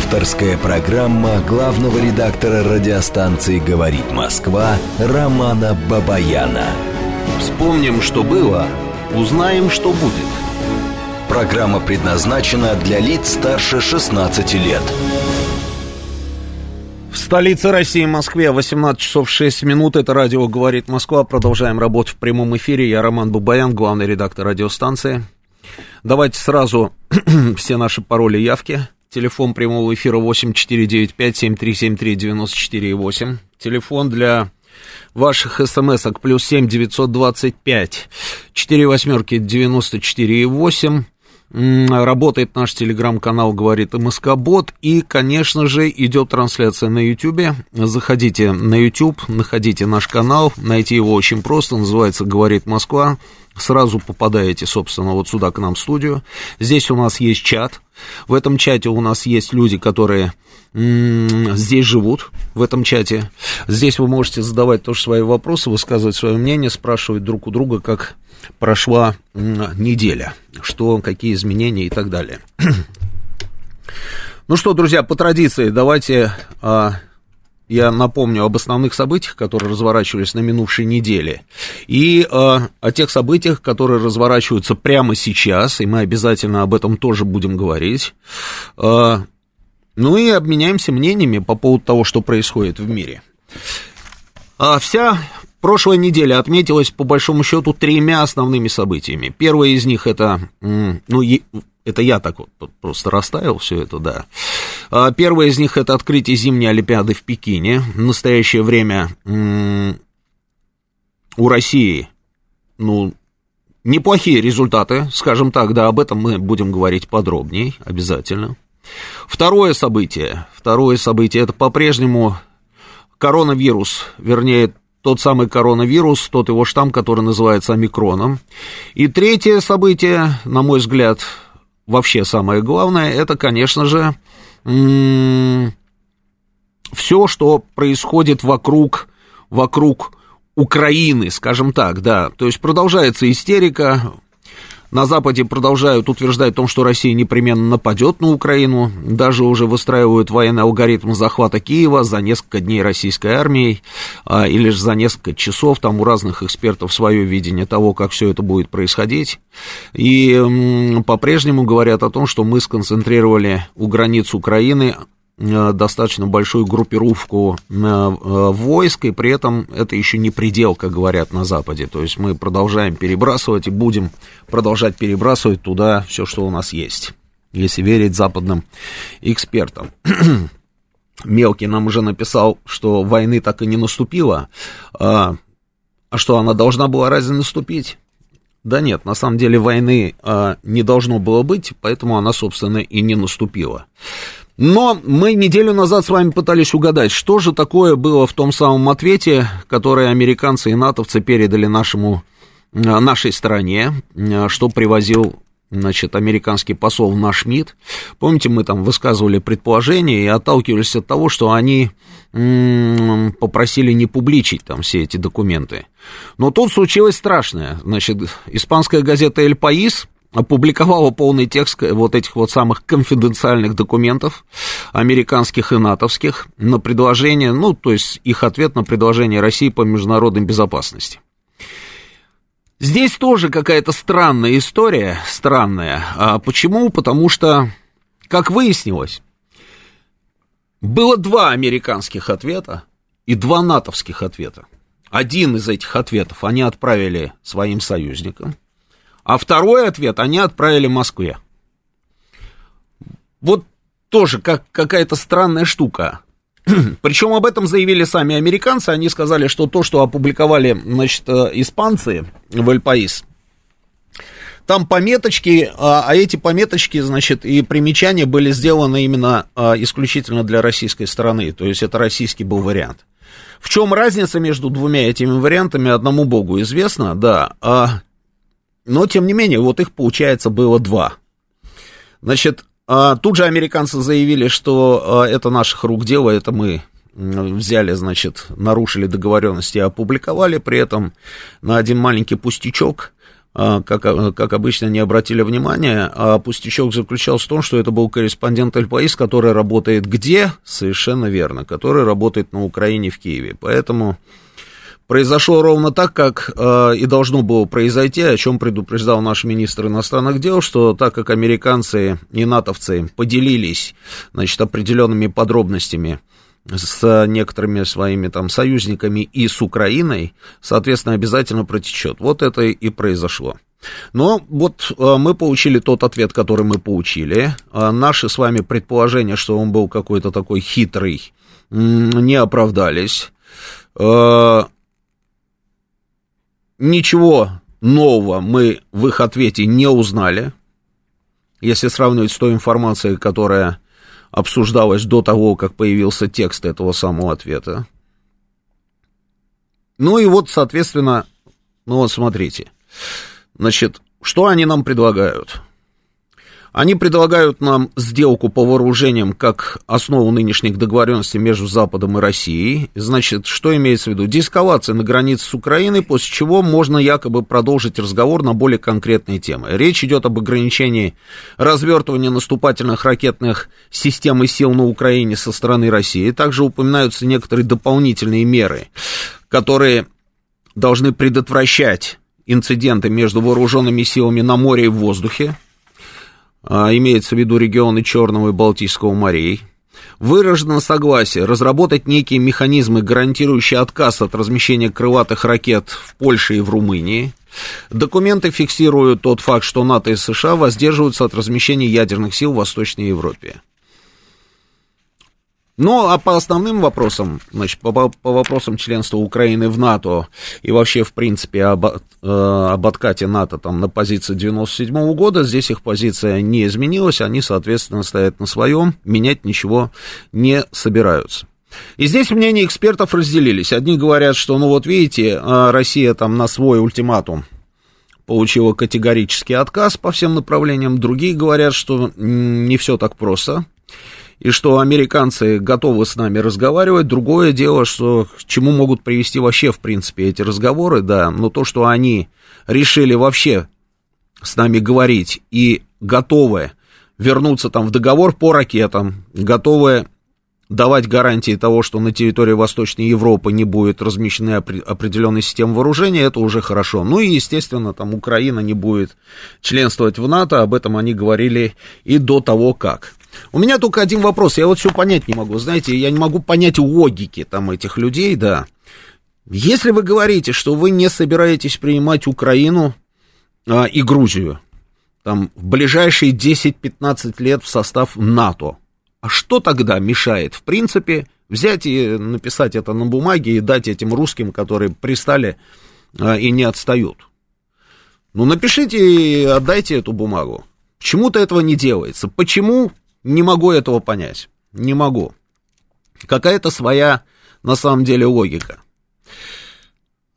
Авторская программа главного редактора радиостанции «Говорит Москва» Романа Бабаяна. Вспомним, что было, узнаем, что будет. Программа предназначена для лиц старше 16 лет. В столице России, Москве, 18 часов 6 минут. Это радио «Говорит Москва». Продолжаем работу в прямом эфире. Я Роман Бабаян, главный редактор радиостанции. Давайте сразу все наши пароли явки. Телефон прямого эфира 8495-7373-94,8. Телефон для ваших смс-ок плюс 7 925 4 восьмерки 94,8. Работает наш телеграм-канал «Говорит МСК Бот». И, конечно же, идет трансляция на YouTube. Заходите на YouTube, находите наш канал. Найти его очень просто. Называется «Говорит Москва». Сразу попадаете, собственно, вот сюда к нам в студию. Здесь у нас есть чат. В этом чате у нас есть люди, которые здесь живут, в этом чате. Здесь вы можете задавать тоже свои вопросы, высказывать свое мнение, спрашивать друг у друга, как прошла неделя, что, какие изменения и так далее. Ну что, друзья, по традиции давайте а, я напомню об основных событиях, которые разворачивались на минувшей неделе, и а, о тех событиях, которые разворачиваются прямо сейчас, и мы обязательно об этом тоже будем говорить. А, ну и обменяемся мнениями по поводу того, что происходит в мире. А, вся Прошлая неделя отметилась, по большому счету, тремя основными событиями. Первое из них это, ну, это я так вот просто расставил все это, да. А, первое из них это открытие зимней Олимпиады в Пекине. В настоящее время у России, ну, неплохие результаты, скажем так, да, об этом мы будем говорить подробнее, обязательно. Второе событие, второе событие, это по-прежнему коронавирус, вернее, тот самый коронавирус, тот его штамм, который называется омикроном. И третье событие, на мой взгляд, вообще самое главное, это, конечно же, все, что происходит вокруг, вокруг Украины, скажем так, да. То есть продолжается истерика, на Западе продолжают утверждать о том, что Россия непременно нападет на Украину, даже уже выстраивают военный алгоритм захвата Киева за несколько дней российской армией, а, или же за несколько часов, там у разных экспертов свое видение того, как все это будет происходить. И м, по-прежнему говорят о том, что мы сконцентрировали у границ Украины достаточно большую группировку э, войск, и при этом это еще не предел, как говорят на Западе. То есть мы продолжаем перебрасывать и будем продолжать перебрасывать туда все, что у нас есть, если верить западным экспертам. Мелкий нам уже написал, что войны так и не наступило. А, а что, она должна была разве наступить? Да нет, на самом деле войны а, не должно было быть, поэтому она, собственно, и не наступила. Но мы неделю назад с вами пытались угадать, что же такое было в том самом ответе, который американцы и натовцы передали нашему, э, нашей стране, э, что привозил значит, американский посол наш МИД. Помните, мы там высказывали предположения и отталкивались от того, что они м- попросили не публичить там все эти документы. Но тут случилось страшное. Значит, испанская газета «Эль Паис» опубликовала полный текст вот этих вот самых конфиденциальных документов, американских и натовских, на предложение, ну, то есть их ответ на предложение России по международной безопасности. Здесь тоже какая-то странная история, странная. А почему? Потому что, как выяснилось, было два американских ответа и два натовских ответа. Один из этих ответов они отправили своим союзникам, а второй ответ они отправили Москве. Вот тоже как какая-то странная штука. Причем об этом заявили сами американцы. Они сказали, что то, что опубликовали, значит, э, испанцы в Эль Паис, там пометочки, а, а эти пометочки, значит, и примечания были сделаны именно а, исключительно для российской стороны. То есть это российский был вариант. В чем разница между двумя этими вариантами, одному богу известно, да. А но, тем не менее, вот их, получается, было два. Значит, а, тут же американцы заявили, что а, это наших рук дело, это мы взяли, значит, нарушили договоренности и опубликовали, при этом на один маленький пустячок как, как обычно, не обратили внимания, а пустячок заключался в том, что это был корреспондент Эльпаис, который работает где? Совершенно верно, который работает на Украине в Киеве. Поэтому произошло ровно так, как э, и должно было произойти, о чем предупреждал наш министр иностранных дел, что так как американцы и натовцы поделились, значит, определенными подробностями с некоторыми своими там союзниками и с Украиной, соответственно, обязательно протечет. Вот это и произошло. Но вот э, мы получили тот ответ, который мы получили. Э, наши с вами предположения, что он был какой-то такой хитрый, не оправдались. Ничего нового мы в их ответе не узнали, если сравнивать с той информацией, которая обсуждалась до того, как появился текст этого самого ответа. Ну и вот, соответственно, ну вот смотрите, значит, что они нам предлагают? Они предлагают нам сделку по вооружениям как основу нынешних договоренностей между Западом и Россией. Значит, что имеется в виду? Деэскалация на границе с Украиной, после чего можно якобы продолжить разговор на более конкретные темы. Речь идет об ограничении развертывания наступательных ракетных систем и сил на Украине со стороны России. Также упоминаются некоторые дополнительные меры, которые должны предотвращать инциденты между вооруженными силами на море и в воздухе. А, имеется в виду регионы Черного и Балтийского морей, выражено согласие разработать некие механизмы, гарантирующие отказ от размещения крылатых ракет в Польше и в Румынии. Документы фиксируют тот факт, что НАТО и США воздерживаются от размещения ядерных сил в Восточной Европе. Ну, а по основным вопросам, значит, по, по вопросам членства Украины в НАТО и вообще, в принципе, об, э, об откате НАТО там на позиции 97 -го года, здесь их позиция не изменилась, они, соответственно, стоят на своем, менять ничего не собираются. И здесь мнения экспертов разделились. Одни говорят, что, ну вот видите, э, Россия там на свой ультиматум получила категорический отказ по всем направлениям. Другие говорят, что не все так просто и что американцы готовы с нами разговаривать. Другое дело, что к чему могут привести вообще, в принципе, эти разговоры, да, но то, что они решили вообще с нами говорить и готовы вернуться там в договор по ракетам, готовы давать гарантии того, что на территории Восточной Европы не будет размещены определенные системы вооружения, это уже хорошо. Ну и, естественно, там Украина не будет членствовать в НАТО, об этом они говорили и до того, как. У меня только один вопрос, я вот все понять не могу, знаете, я не могу понять логики там этих людей, да. Если вы говорите, что вы не собираетесь принимать Украину а, и Грузию, там, в ближайшие 10-15 лет в состав НАТО, а что тогда мешает, в принципе, взять и написать это на бумаге и дать этим русским, которые пристали а, и не отстают? Ну, напишите и отдайте эту бумагу. Почему-то этого не делается. Почему? Не могу этого понять. Не могу. Какая-то своя, на самом деле, логика.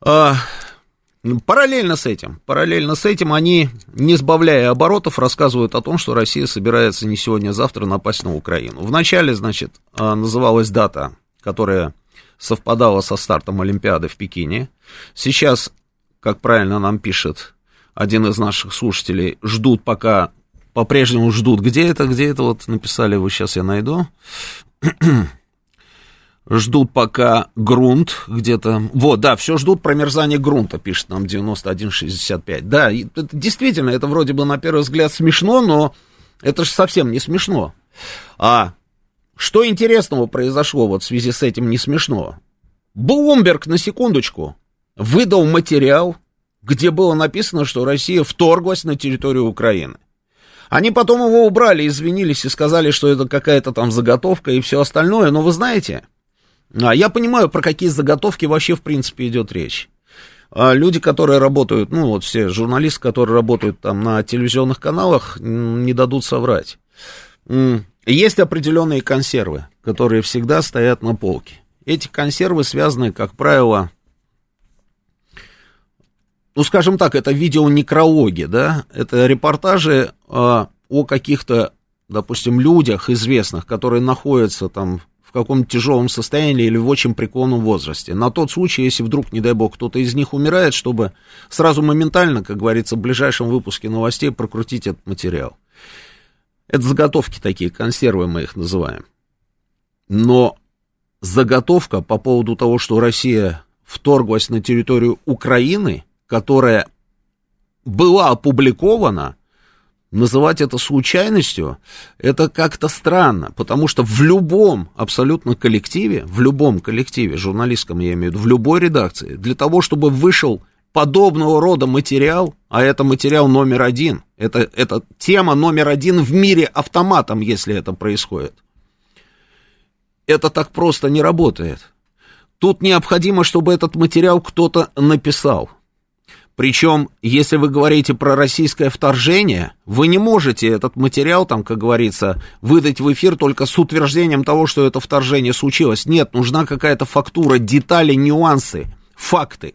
А, параллельно с этим, параллельно с этим они, не сбавляя оборотов, рассказывают о том, что Россия собирается не сегодня, а завтра напасть на Украину. Вначале, значит, а, называлась дата, которая совпадала со стартом Олимпиады в Пекине. Сейчас, как правильно нам пишет один из наших слушателей, ждут, пока по-прежнему ждут. Где это, где это вот написали, вы сейчас я найду. ждут пока грунт где-то. Вот, да, все ждут промерзания грунта, пишет нам 9165. Да, это, действительно, это вроде бы на первый взгляд смешно, но это же совсем не смешно. А что интересного произошло вот в связи с этим не смешно? Блумберг, на секундочку, выдал материал, где было написано, что Россия вторглась на территорию Украины. Они потом его убрали, извинились и сказали, что это какая-то там заготовка и все остальное. Но вы знаете, а, я понимаю, про какие заготовки вообще в принципе идет речь. А, люди, которые работают, ну вот все журналисты, которые работают там на телевизионных каналах, не дадут соврать. Есть определенные консервы, которые всегда стоят на полке. Эти консервы связаны, как правило, ну, скажем так, это видео-некрологи, да, это репортажи э, о каких-то, допустим, людях известных, которые находятся там в каком-то тяжелом состоянии или в очень преклонном возрасте. На тот случай, если вдруг, не дай бог, кто-то из них умирает, чтобы сразу моментально, как говорится, в ближайшем выпуске новостей прокрутить этот материал. Это заготовки такие, консервы мы их называем. Но заготовка по поводу того, что Россия вторглась на территорию Украины, которая была опубликована, называть это случайностью, это как-то странно, потому что в любом абсолютно коллективе, в любом коллективе, журналистском я имею в виду, в любой редакции, для того, чтобы вышел подобного рода материал, а это материал номер один, это, это тема номер один в мире автоматом, если это происходит. Это так просто не работает. Тут необходимо, чтобы этот материал кто-то написал. Причем, если вы говорите про российское вторжение, вы не можете этот материал, там, как говорится, выдать в эфир только с утверждением того, что это вторжение случилось. Нет, нужна какая-то фактура, детали, нюансы, факты.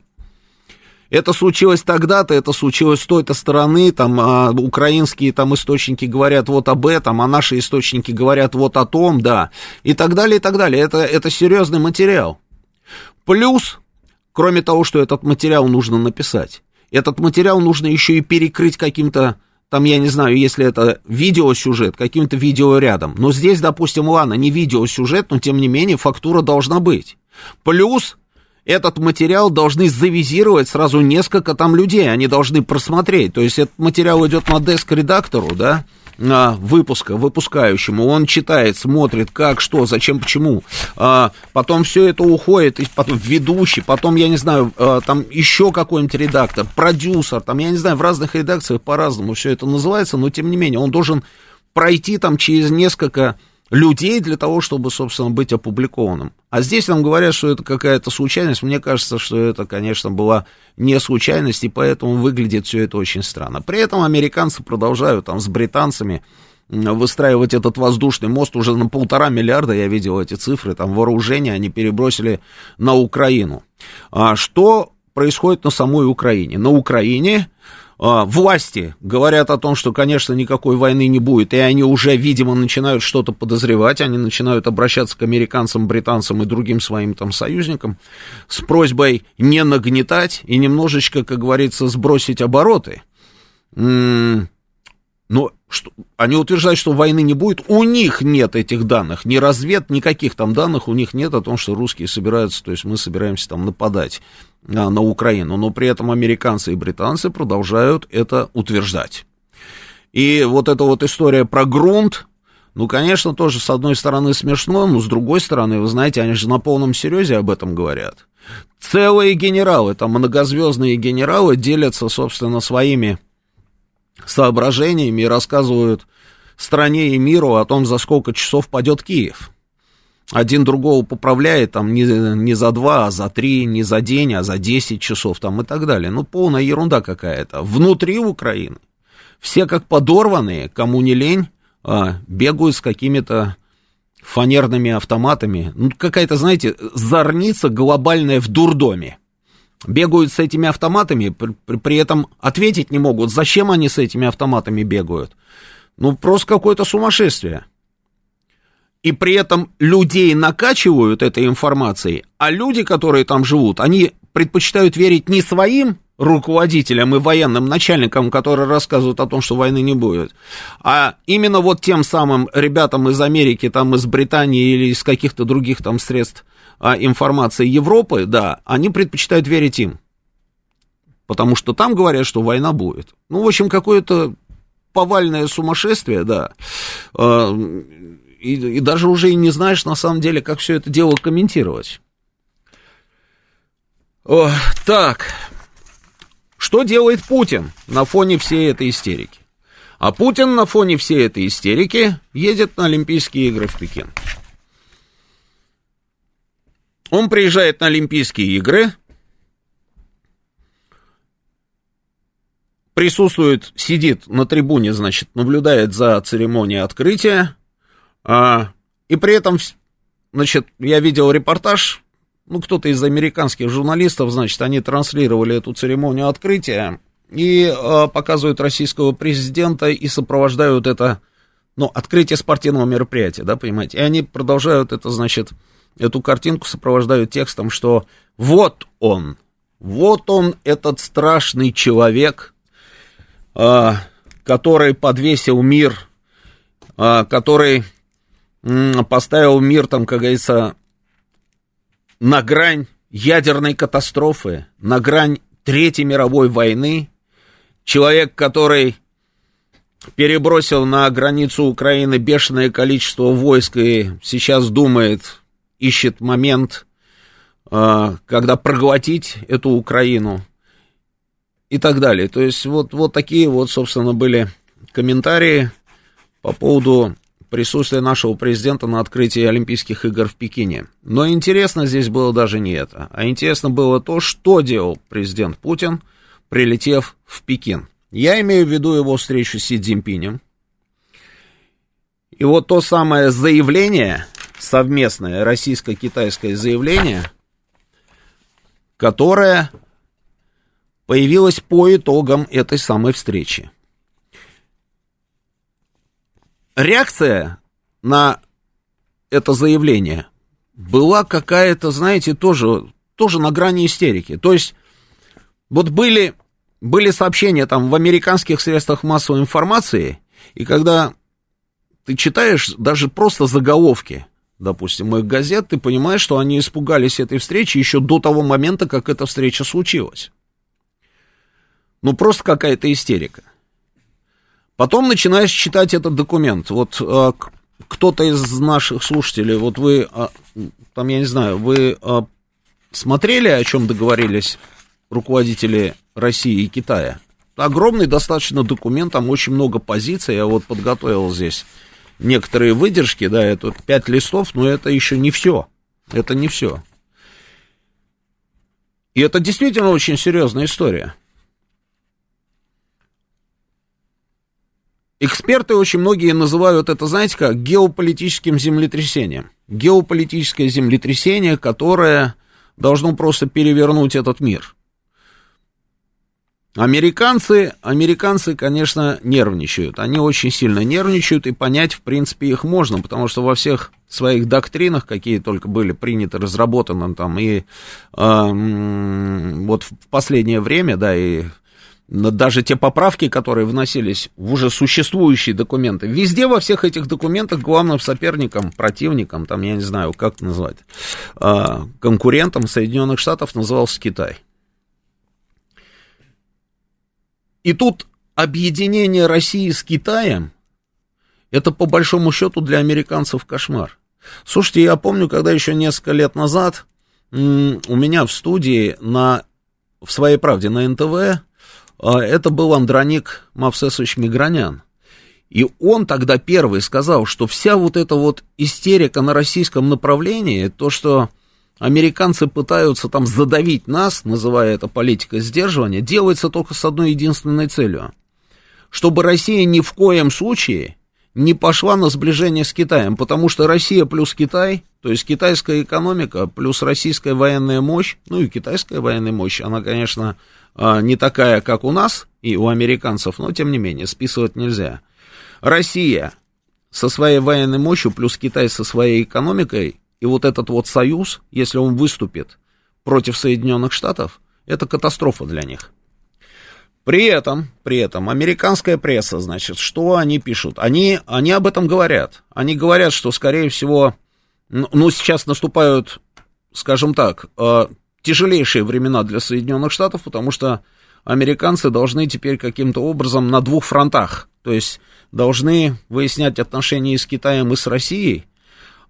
Это случилось тогда-то, это случилось с той-то стороны, там а, украинские там источники говорят вот об этом, а наши источники говорят вот о том, да, и так далее, и так далее. Это, это серьезный материал. Плюс, кроме того, что этот материал нужно написать, этот материал нужно еще и перекрыть каким-то, там, я не знаю, если это видеосюжет, каким-то видеорядом. Но здесь, допустим, ладно, не видеосюжет, но тем не менее фактура должна быть. Плюс этот материал должны завизировать сразу несколько там людей, они должны просмотреть. То есть этот материал идет на деск редактору, да, выпуска, выпускающему, он читает, смотрит, как, что, зачем, почему. А, потом все это уходит, потом ведущий, потом, я не знаю, а, там еще какой-нибудь редактор, продюсер, там, я не знаю, в разных редакциях по-разному все это называется, но тем не менее он должен пройти там через несколько людей для того, чтобы, собственно, быть опубликованным. А здесь нам говорят, что это какая-то случайность. Мне кажется, что это, конечно, была не случайность, и поэтому выглядит все это очень странно. При этом американцы продолжают там с британцами выстраивать этот воздушный мост уже на полтора миллиарда, я видел эти цифры, там вооружение они перебросили на Украину. А что происходит на самой Украине? На Украине власти говорят о том, что, конечно, никакой войны не будет, и они уже, видимо, начинают что-то подозревать, они начинают обращаться к американцам, британцам и другим своим там союзникам с просьбой не нагнетать и немножечко, как говорится, сбросить обороты. Но что, они утверждают, что войны не будет. У них нет этих данных, ни развед, никаких там данных у них нет о том, что русские собираются, то есть мы собираемся там нападать а, на Украину. Но при этом американцы и британцы продолжают это утверждать. И вот эта вот история про грунт, ну, конечно, тоже с одной стороны смешно, но с другой стороны, вы знаете, они же на полном серьезе об этом говорят. Целые генералы, там многозвездные генералы делятся, собственно, своими соображениями и рассказывают стране и миру о том, за сколько часов падет Киев. Один другого поправляет там не, не за два, а за три, не за день, а за десять часов там и так далее. Ну, полная ерунда какая-то. Внутри Украины все как подорванные, кому не лень, а, бегают с какими-то фанерными автоматами. Ну, какая-то, знаете, зорница глобальная в дурдоме бегают с этими автоматами, при, при этом ответить не могут, зачем они с этими автоматами бегают. Ну, просто какое-то сумасшествие. И при этом людей накачивают этой информацией, а люди, которые там живут, они предпочитают верить не своим руководителям и военным начальникам, которые рассказывают о том, что войны не будет, а именно вот тем самым ребятам из Америки, там из Британии или из каких-то других там средств а, информации Европы, да, они предпочитают верить им. Потому что там говорят, что война будет. Ну, в общем, какое-то повальное сумасшествие, да. И, и даже уже и не знаешь, на самом деле, как все это дело комментировать. О, так, что делает Путин на фоне всей этой истерики? А Путин на фоне всей этой истерики едет на Олимпийские игры в Пекин. Он приезжает на Олимпийские игры, присутствует, сидит на трибуне, значит, наблюдает за церемонией открытия, а, и при этом, значит, я видел репортаж, ну, кто-то из американских журналистов, значит, они транслировали эту церемонию открытия и а, показывают российского президента и сопровождают это ну, открытие спортивного мероприятия, да, понимаете, и они продолжают это, значит, эту картинку сопровождают текстом, что вот он, вот он, этот страшный человек, э, который подвесил мир, который поставил мир, там, как говорится, на грань ядерной катастрофы, на грань Третьей мировой войны, человек, который перебросил на границу Украины бешеное количество войск и сейчас думает, ищет момент, а, когда проглотить эту Украину и так далее. То есть вот, вот такие вот, собственно, были комментарии по поводу присутствие нашего президента на открытии Олимпийских игр в Пекине. Но интересно здесь было даже не это, а интересно было то, что делал президент Путин, прилетев в Пекин. Я имею в виду его встречу с Си Цзиньпинем. И вот то самое заявление, совместное российско-китайское заявление, которое появилось по итогам этой самой встречи. Реакция на это заявление была какая-то, знаете, тоже, тоже на грани истерики. То есть, вот были, были сообщения там в американских средствах массовой информации, и когда ты читаешь даже просто заголовки, допустим, их газет, ты понимаешь, что они испугались этой встречи еще до того момента, как эта встреча случилась. Ну, просто какая-то истерика. Потом начинаешь читать этот документ. Вот а, кто-то из наших слушателей, вот вы, а, там, я не знаю, вы а, смотрели, о чем договорились руководители России и Китая? Огромный достаточно документ, там очень много позиций. Я вот подготовил здесь некоторые выдержки, да, это пять листов, но это еще не все. Это не все. И это действительно очень серьезная история. Эксперты очень многие называют это, знаете как, геополитическим землетрясением. Геополитическое землетрясение, которое должно просто перевернуть этот мир. Американцы, американцы, конечно, нервничают. Они очень сильно нервничают, и понять, в принципе, их можно, потому что во всех своих доктринах, какие только были приняты, разработаны там, и э, вот в последнее время, да, и даже те поправки, которые вносились в уже существующие документы, везде во всех этих документах главным соперником, противником, там, я не знаю, как назвать, а, конкурентом Соединенных Штатов назывался Китай. И тут объединение России с Китаем, это по большому счету для американцев кошмар. Слушайте, я помню, когда еще несколько лет назад у меня в студии на, в своей правде на НТВ это был Андроник Мавсесович Мигранян. И он тогда первый сказал, что вся вот эта вот истерика на российском направлении, то, что американцы пытаются там задавить нас, называя это политикой сдерживания, делается только с одной единственной целью. Чтобы Россия ни в коем случае не пошла на сближение с Китаем, потому что Россия плюс Китай, то есть китайская экономика плюс российская военная мощь, ну и китайская военная мощь, она, конечно, а, не такая, как у нас и у американцев, но тем не менее списывать нельзя. Россия со своей военной мощью плюс Китай со своей экономикой и вот этот вот союз, если он выступит против Соединенных Штатов, это катастрофа для них. При этом, при этом, американская пресса, значит, что они пишут? Они, они об этом говорят. Они говорят, что, скорее всего, ну сейчас наступают, скажем так, а, тяжелейшие времена для Соединенных Штатов, потому что американцы должны теперь каким-то образом на двух фронтах, то есть должны выяснять отношения и с Китаем, и с Россией,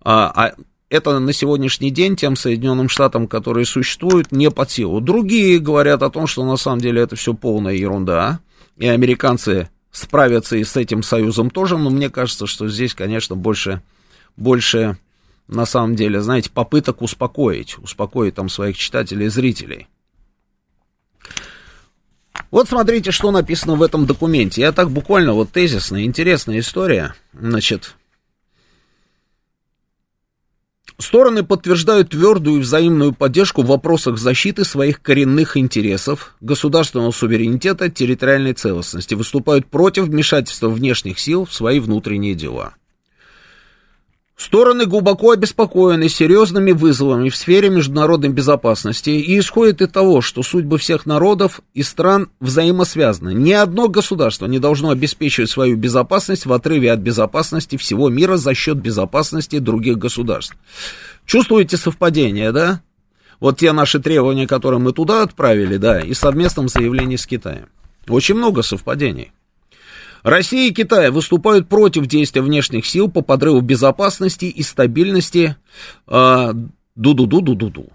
а, а это на сегодняшний день тем Соединенным Штатам, которые существуют, не под силу. Другие говорят о том, что на самом деле это все полная ерунда, и американцы справятся и с этим союзом тоже, но мне кажется, что здесь, конечно, больше, больше на самом деле, знаете, попыток успокоить, успокоить там своих читателей и зрителей. Вот смотрите, что написано в этом документе. Я так буквально вот тезисно, интересная история. Значит, Стороны подтверждают твердую взаимную поддержку в вопросах защиты своих коренных интересов, государственного суверенитета, территориальной целостности, выступают против вмешательства внешних сил в свои внутренние дела. Стороны глубоко обеспокоены серьезными вызовами в сфере международной безопасности и исходит из того, что судьбы всех народов и стран взаимосвязаны. Ни одно государство не должно обеспечивать свою безопасность в отрыве от безопасности всего мира за счет безопасности других государств. Чувствуете совпадение, да? Вот те наши требования, которые мы туда отправили, да, и совместном заявлении с Китаем. Очень много совпадений. Россия и Китай выступают против действия внешних сил по подрыву безопасности и стабильности а, ду-ду-ду-ду-ду-ду.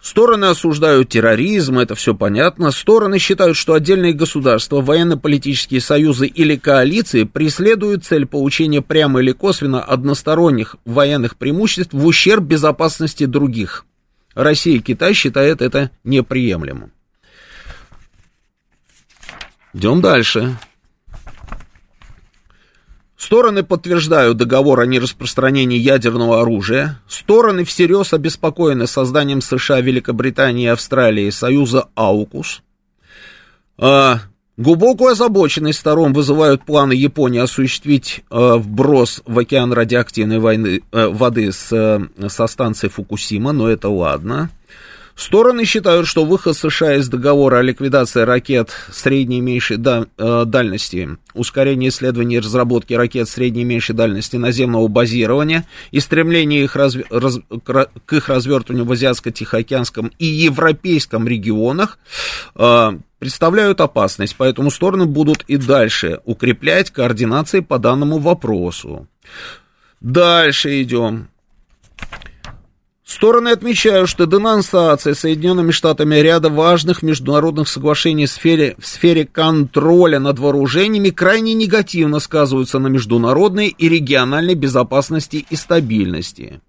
Стороны осуждают терроризм, это все понятно. Стороны считают, что отдельные государства, военно-политические союзы или коалиции преследуют цель получения прямо или косвенно односторонних военных преимуществ в ущерб безопасности других. Россия и Китай считают это неприемлемым. Идем дальше. Стороны подтверждают договор о нераспространении ядерного оружия. Стороны всерьез обеспокоены созданием США, Великобритании и Австралии союза АУКУС. А, глубокую озабоченность сторон вызывают планы Японии осуществить а, вброс в океан радиоактивной войны, а, воды с, а, со станции Фукусима, но это ладно. Стороны считают, что выход США из договора о ликвидации ракет средней и меньшей э, дальности, ускорение исследований и разработки ракет средней и меньшей дальности наземного базирования и стремление их разв... раз... к их развертыванию в Азиатско-Тихоокеанском и Европейском регионах э, представляют опасность, поэтому стороны будут и дальше укреплять координации по данному вопросу. Дальше идем. Стороны отмечают, что денонсация Соединенными Штатами ряда важных международных соглашений в сфере, в сфере контроля над вооружениями крайне негативно сказываются на международной и региональной безопасности и стабильности.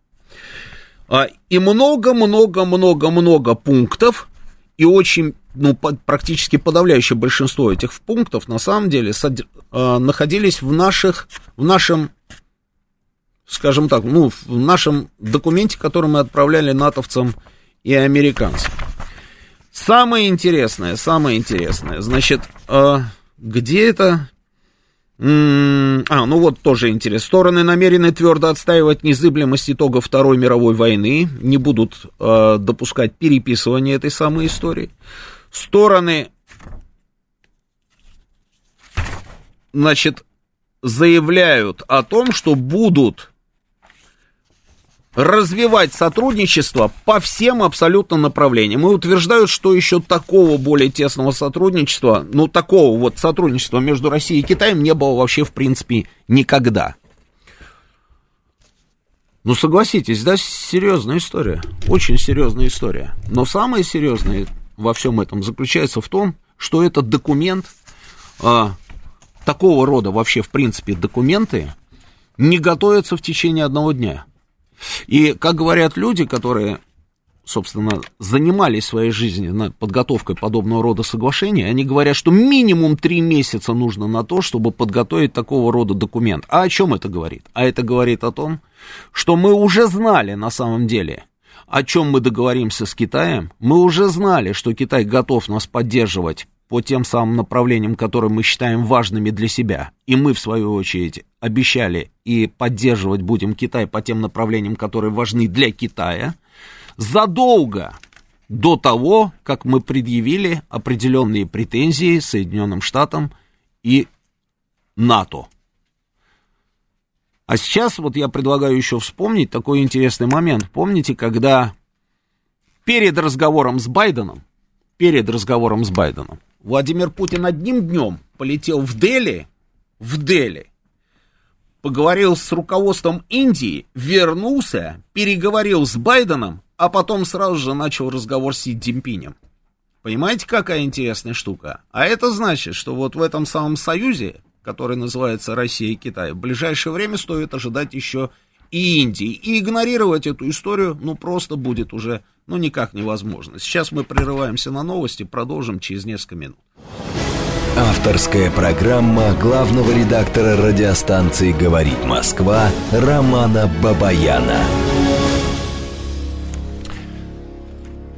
А, и много-много-много-много пунктов, и очень, ну, практически подавляющее большинство этих пунктов на самом деле а, находились в, наших, в нашем скажем так, ну, в нашем документе, который мы отправляли натовцам и американцам. Самое интересное, самое интересное, значит, э, где это? А, ну вот тоже интересно. Стороны намерены твердо отстаивать незыблемость итогов Второй мировой войны, не будут э, допускать переписывания этой самой истории. Стороны, значит, заявляют о том, что будут развивать сотрудничество по всем абсолютно направлениям. И утверждают, что еще такого более тесного сотрудничества, ну, такого вот сотрудничества между Россией и Китаем не было вообще, в принципе, никогда. Ну, согласитесь, да, серьезная история, очень серьезная история. Но самое серьезное во всем этом заключается в том, что этот документ, а, такого рода вообще, в принципе, документы, не готовятся в течение одного дня. И, как говорят люди, которые, собственно, занимались своей жизнью подготовкой подобного рода соглашений, они говорят, что минимум три месяца нужно на то, чтобы подготовить такого рода документ. А о чем это говорит? А это говорит о том, что мы уже знали на самом деле, о чем мы договоримся с Китаем. Мы уже знали, что Китай готов нас поддерживать по тем самым направлениям, которые мы считаем важными для себя. И мы, в свою очередь, обещали и поддерживать будем Китай по тем направлениям, которые важны для Китая, задолго до того, как мы предъявили определенные претензии Соединенным Штатам и НАТО. А сейчас вот я предлагаю еще вспомнить такой интересный момент. Помните, когда перед разговором с Байденом, перед разговором с Байденом, Владимир Путин одним днем полетел в Дели, в Дели, поговорил с руководством Индии, вернулся, переговорил с Байденом, а потом сразу же начал разговор с Си Цзиньпинем. Понимаете, какая интересная штука? А это значит, что вот в этом самом союзе, который называется Россия и Китай, в ближайшее время стоит ожидать еще и Индии. И игнорировать эту историю, ну, просто будет уже, ну, никак невозможно. Сейчас мы прерываемся на новости, продолжим через несколько минут. Авторская программа главного редактора радиостанции «Говорит Москва» Романа Бабаяна.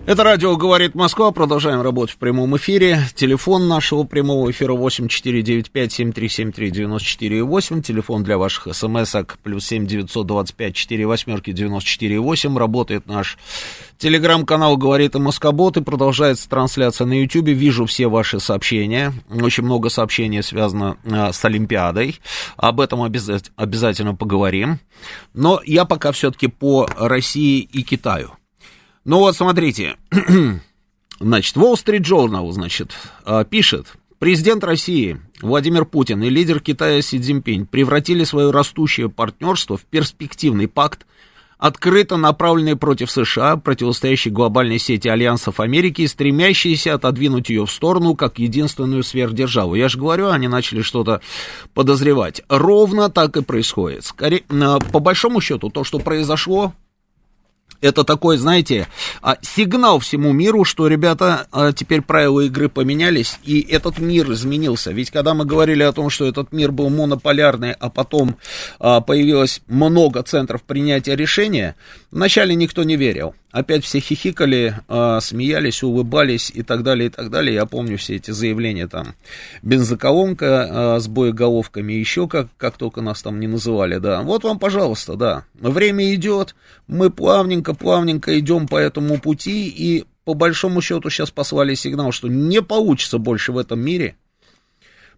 Это радио «Говорит Москва». Продолжаем работать в прямом эфире. Телефон нашего прямого эфира 8495-7373-94,8. Телефон для ваших смс-ок плюс 7 925 4 восьмерки 94,8. Работает наш телеграм-канал «Говорит и Москобот». И продолжается трансляция на YouTube. Вижу все ваши сообщения. Очень много сообщений связано а, с Олимпиадой. Об этом обязательно поговорим. Но я пока все-таки по России и Китаю. Ну вот, смотрите, значит, Wall Street Journal, значит, а, пишет, президент России Владимир Путин и лидер Китая Си Цзиньпинь превратили свое растущее партнерство в перспективный пакт, открыто направленный против США, противостоящий глобальной сети альянсов Америки и стремящийся отодвинуть ее в сторону как единственную сверхдержаву. Я же говорю, они начали что-то подозревать. Ровно так и происходит. Скорее, а, по большому счету, то, что произошло, это такой, знаете, а, сигнал всему миру, что, ребята, а, теперь правила игры поменялись, и этот мир изменился. Ведь когда мы говорили о том, что этот мир был монополярный, а потом а, появилось много центров принятия решения, вначале никто не верил. Опять все хихикали, смеялись, улыбались и так далее, и так далее. Я помню все эти заявления там, бензоколонка с боеголовками, еще как, как только нас там не называли, да. Вот вам, пожалуйста, да. Время идет, мы плавненько плавненько-плавненько идем по этому пути, и по большому счету сейчас послали сигнал, что не получится больше в этом мире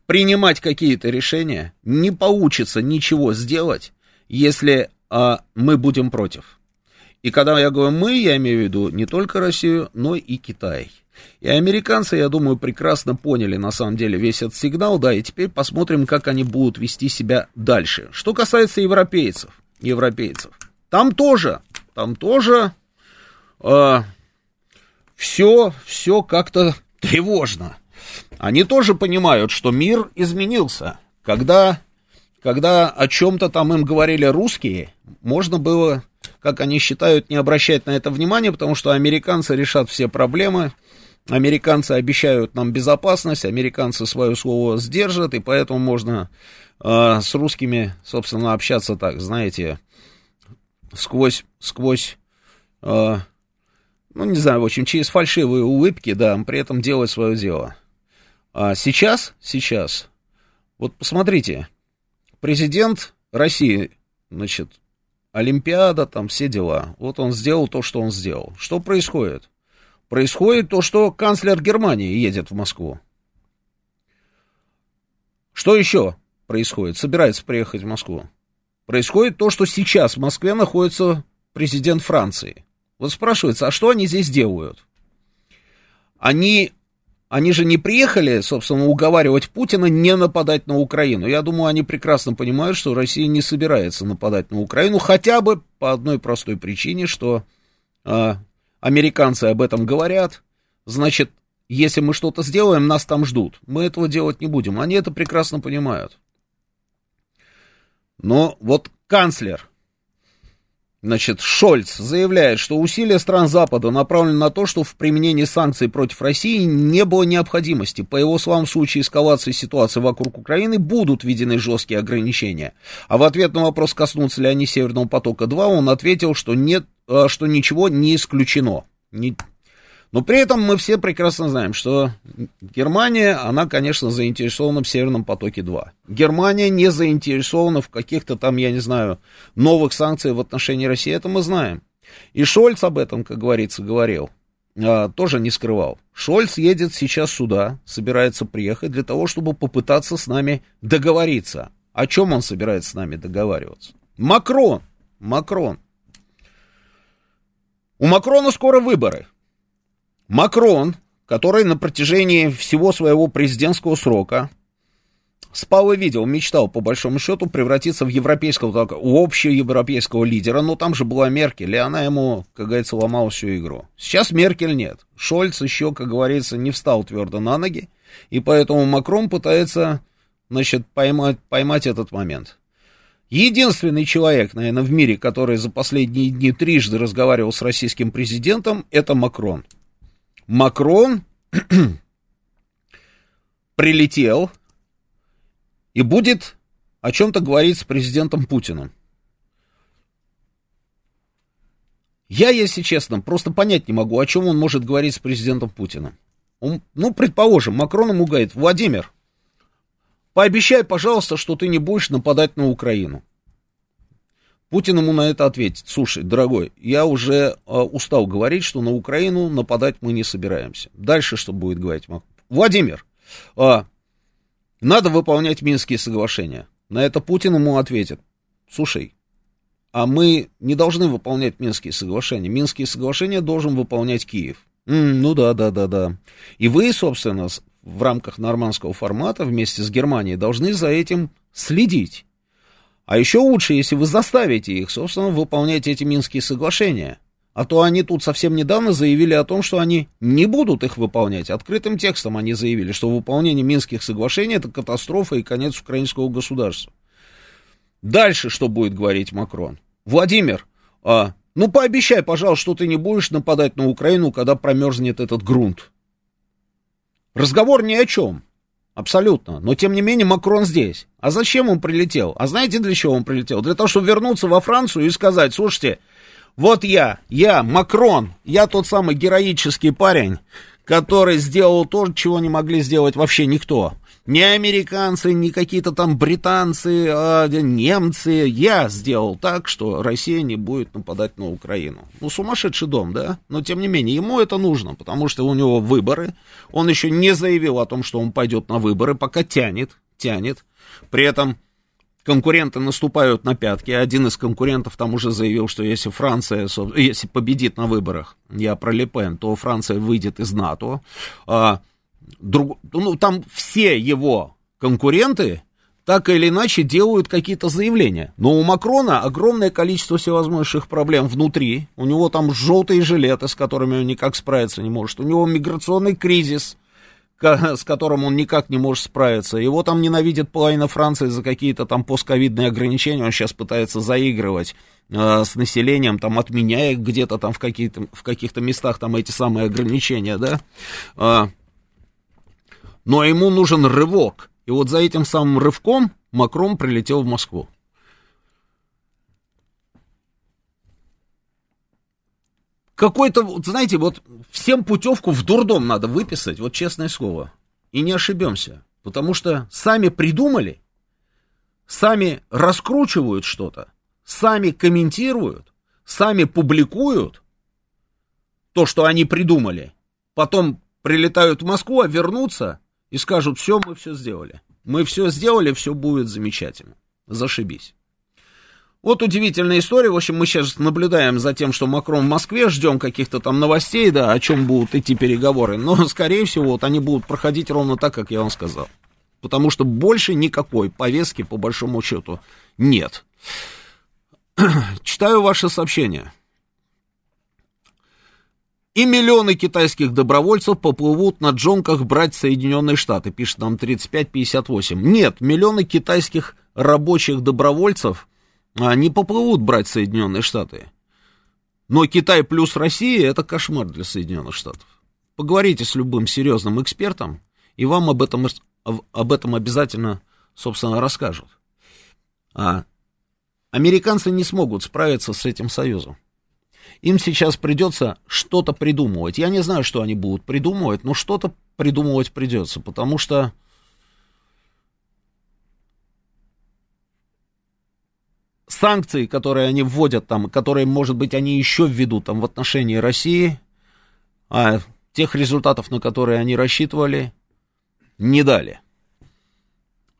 принимать какие-то решения, не получится ничего сделать, если а, мы будем против. И когда я говорю мы, я имею в виду не только Россию, но и Китай. И американцы, я думаю, прекрасно поняли на самом деле весь этот сигнал, да, и теперь посмотрим, как они будут вести себя дальше. Что касается европейцев, европейцев, там тоже там тоже э, все, все как-то тревожно. Они тоже понимают, что мир изменился. Когда, когда о чем-то там им говорили русские, можно было, как они считают, не обращать на это внимания, потому что американцы решат все проблемы, американцы обещают нам безопасность, американцы свое слово сдержат, и поэтому можно э, с русскими, собственно, общаться так, знаете, сквозь, сквозь, э, ну, не знаю, в общем, через фальшивые улыбки, да, при этом делать свое дело. А сейчас, сейчас, вот посмотрите, президент России, значит, Олимпиада, там все дела. Вот он сделал то, что он сделал. Что происходит? Происходит то, что канцлер Германии едет в Москву. Что еще происходит? Собирается приехать в Москву происходит то, что сейчас в Москве находится президент Франции. Вот спрашивается, а что они здесь делают? Они, они же не приехали, собственно, уговаривать Путина не нападать на Украину. Я думаю, они прекрасно понимают, что Россия не собирается нападать на Украину, хотя бы по одной простой причине, что э, американцы об этом говорят. Значит, если мы что-то сделаем, нас там ждут. Мы этого делать не будем. Они это прекрасно понимают. Но вот канцлер, значит, Шольц заявляет, что усилия стран Запада направлены на то, что в применении санкций против России не было необходимости. По его словам, в случае эскалации ситуации вокруг Украины будут введены жесткие ограничения. А в ответ на вопрос, коснутся ли они Северного потока-2, он ответил, что, нет, э, что ничего не исключено. Но при этом мы все прекрасно знаем, что Германия, она, конечно, заинтересована в Северном потоке-2. Германия не заинтересована в каких-то там, я не знаю, новых санкциях в отношении России, это мы знаем. И Шольц об этом, как говорится, говорил, а, тоже не скрывал. Шольц едет сейчас сюда, собирается приехать для того, чтобы попытаться с нами договориться. О чем он собирается с нами договариваться? Макрон, Макрон. У Макрона скоро выборы. Макрон, который на протяжении всего своего президентского срока спал и видел, мечтал, по большому счету, превратиться в европейского, так, общеевропейского лидера, но там же была Меркель, и она ему, как говорится, ломала всю игру. Сейчас Меркель нет. Шольц еще, как говорится, не встал твердо на ноги, и поэтому Макрон пытается, значит, поймать, поймать этот момент. Единственный человек, наверное, в мире, который за последние дни трижды разговаривал с российским президентом, это Макрон. Макрон прилетел и будет о чем-то говорить с президентом Путиным. Я, если честно, просто понять не могу, о чем он может говорить с президентом Путиным. Он, ну, предположим, Макрон ему говорит, Владимир, пообещай, пожалуйста, что ты не будешь нападать на Украину. Путин ему на это ответит, слушай, дорогой, я уже э, устал говорить, что на Украину нападать мы не собираемся. Дальше что будет говорить Владимир, э, надо выполнять Минские соглашения. На это Путин ему ответит, слушай, а мы не должны выполнять Минские соглашения. Минские соглашения должен выполнять Киев. М, ну да, да, да, да. И вы, собственно, в рамках нормандского формата вместе с Германией должны за этим следить. А еще лучше, если вы заставите их, собственно, выполнять эти Минские соглашения. А то они тут совсем недавно заявили о том, что они не будут их выполнять. Открытым текстом они заявили, что выполнение Минских соглашений это катастрофа и конец украинского государства. Дальше что будет говорить Макрон? Владимир, а, ну пообещай, пожалуйста, что ты не будешь нападать на Украину, когда промерзнет этот грунт. Разговор ни о чем. Абсолютно. Но тем не менее Макрон здесь. А зачем он прилетел? А знаете, для чего он прилетел? Для того, чтобы вернуться во Францию и сказать, слушайте, вот я, я, Макрон, я тот самый героический парень, который сделал то, чего не могли сделать вообще никто. Не американцы, не какие-то там британцы, а немцы. Я сделал так, что Россия не будет нападать на Украину. Ну, сумасшедший дом, да? Но, тем не менее, ему это нужно, потому что у него выборы. Он еще не заявил о том, что он пойдет на выборы, пока тянет, тянет. При этом конкуренты наступают на пятки. Один из конкурентов там уже заявил, что если Франция, если победит на выборах, я про Лепен, то Франция выйдет из НАТО. А, друг, ну, там все его конкуренты так или иначе делают какие-то заявления. Но у Макрона огромное количество всевозможных проблем внутри. У него там желтые жилеты, с которыми он никак справиться не может. У него миграционный кризис, с которым он никак не может справиться. Его там ненавидит половина Франции за какие-то там постковидные ограничения. Он сейчас пытается заигрывать э, с населением, там отменяя где-то там в, в каких-то местах там эти самые ограничения, да. Но ему нужен рывок. И вот за этим самым рывком Макрон прилетел в Москву. Какой-то, знаете, вот всем путевку в дурдом надо выписать, вот честное слово. И не ошибемся. Потому что сами придумали, сами раскручивают что-то, сами комментируют, сами публикуют то, что они придумали. Потом прилетают в Москву, а вернутся и скажут, все, мы все сделали. Мы все сделали, все будет замечательно. Зашибись. Вот удивительная история. В общем, мы сейчас наблюдаем за тем, что Макрон в Москве, ждем каких-то там новостей, да, о чем будут идти переговоры. Но, скорее всего, вот они будут проходить ровно так, как я вам сказал. Потому что больше никакой повестки, по большому счету, нет. Читаю ваше сообщение. И миллионы китайских добровольцев поплывут на джонках брать Соединенные Штаты, пишет нам 3558. Нет, миллионы китайских рабочих добровольцев а, не поплывут брать Соединенные Штаты. Но Китай плюс Россия это кошмар для Соединенных Штатов. Поговорите с любым серьезным экспертом, и вам об этом, об этом обязательно, собственно, расскажут. А американцы не смогут справиться с этим союзом. Им сейчас придется что-то придумывать. Я не знаю, что они будут придумывать, но что-то придумывать придется, потому что санкции, которые они вводят там, которые, может быть, они еще введут там в отношении России, а тех результатов, на которые они рассчитывали, не дали.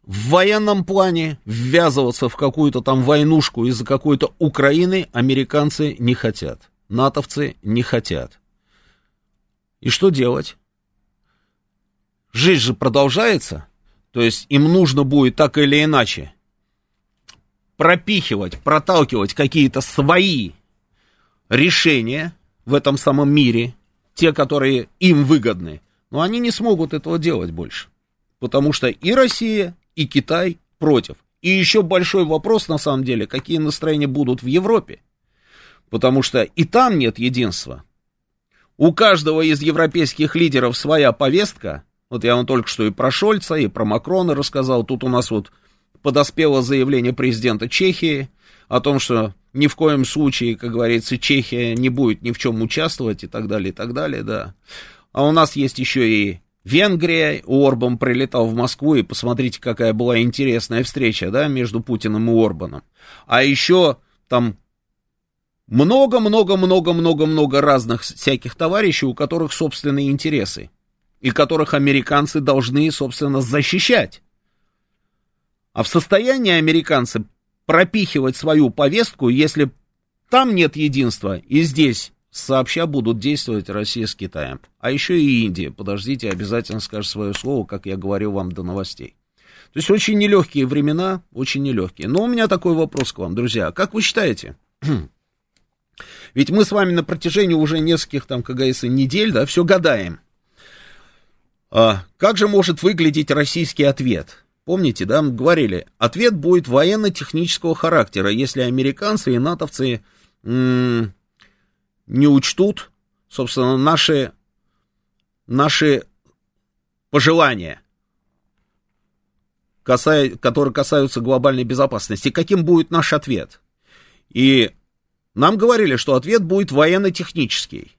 В военном плане ввязываться в какую-то там войнушку из-за какой-то Украины американцы не хотят натовцы не хотят. И что делать? Жизнь же продолжается, то есть им нужно будет так или иначе пропихивать, проталкивать какие-то свои решения в этом самом мире, те, которые им выгодны, но они не смогут этого делать больше, потому что и Россия, и Китай против. И еще большой вопрос, на самом деле, какие настроения будут в Европе потому что и там нет единства. У каждого из европейских лидеров своя повестка. Вот я вам только что и про Шольца, и про Макрона рассказал. Тут у нас вот подоспело заявление президента Чехии. о том, что ни в коем случае, как говорится, Чехия не будет ни в чем участвовать и так далее, и так далее, да. А у нас есть еще и Венгрия, Орбан прилетал в Москву, и посмотрите, какая была интересная встреча, да, между Путиным и Орбаном. А еще там много-много-много-много-много разных всяких товарищей, у которых собственные интересы, и которых американцы должны, собственно, защищать. А в состоянии американцы пропихивать свою повестку, если там нет единства, и здесь сообща будут действовать Россия с Китаем. А еще и Индия. Подождите, обязательно скажет свое слово, как я говорил вам до новостей. То есть очень нелегкие времена, очень нелегкие. Но у меня такой вопрос к вам, друзья. Как вы считаете? Ведь мы с вами на протяжении уже нескольких, там, как говорится, недель, да, все гадаем. А, как же может выглядеть российский ответ? Помните, да, мы говорили, ответ будет военно-технического характера, если американцы и натовцы м- не учтут, собственно, наши, наши пожелания, касая, которые касаются глобальной безопасности. Каким будет наш ответ? И нам говорили, что ответ будет военно-технический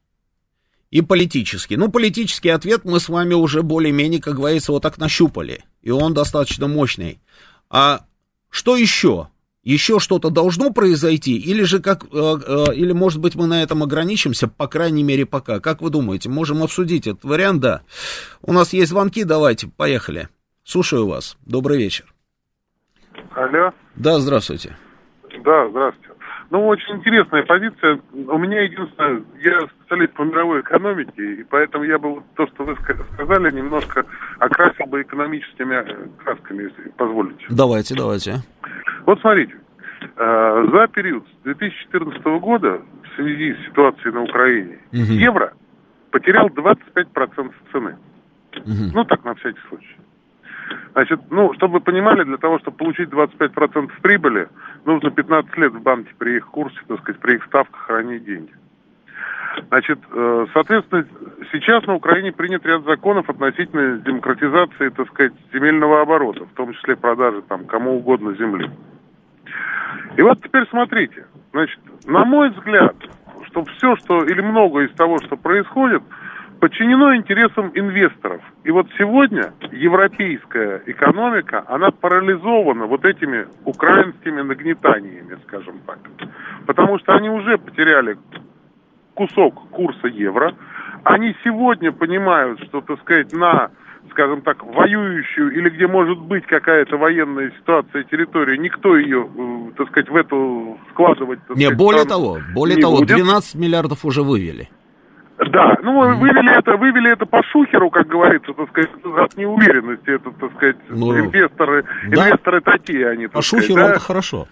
и политический. Ну, политический ответ мы с вами уже более-менее, как говорится, вот так нащупали. И он достаточно мощный. А что еще? Еще что-то должно произойти? Или же как, э, э, или может быть мы на этом ограничимся, по крайней мере пока. Как вы думаете, можем обсудить этот вариант? Да. У нас есть звонки, давайте, поехали. Слушаю вас. Добрый вечер. Алло. Да, здравствуйте. Да, здравствуйте. Ну, очень интересная позиция. У меня единственное, я специалист по мировой экономике, и поэтому я бы то, что вы сказали, немножко окрасил бы экономическими красками, если позволите. Давайте, давайте. Вот смотрите, э, за период с 2014 года в связи с ситуацией на Украине угу. евро потерял 25% цены. Угу. Ну, так, на всякий случай. Значит, ну, чтобы вы понимали, для того, чтобы получить 25% прибыли, нужно 15 лет в банке при их курсе, так сказать, при их ставках хранить деньги. Значит, э, соответственно, сейчас на Украине принят ряд законов относительно демократизации, так сказать, земельного оборота, в том числе продажи там кому угодно земли. И вот теперь смотрите, значит, на мой взгляд, что все, что или многое из того, что происходит – подчинено интересам инвесторов. И вот сегодня европейская экономика, она парализована вот этими украинскими нагнетаниями, скажем так. Потому что они уже потеряли кусок курса евро. Они сегодня понимают, что, так сказать, на, скажем так, воюющую или где может быть какая-то военная ситуация территории, никто ее, э, так сказать, в эту складывать... Не, сказать, более того, более того, будет. 12 миллиардов уже вывели. Да, ну вывели это, вывели это по шухеру, как говорится, так сказать, от неуверенности, это, так сказать, ну, инвесторы, да. инвесторы такие они. По шухеру да? это хорошо.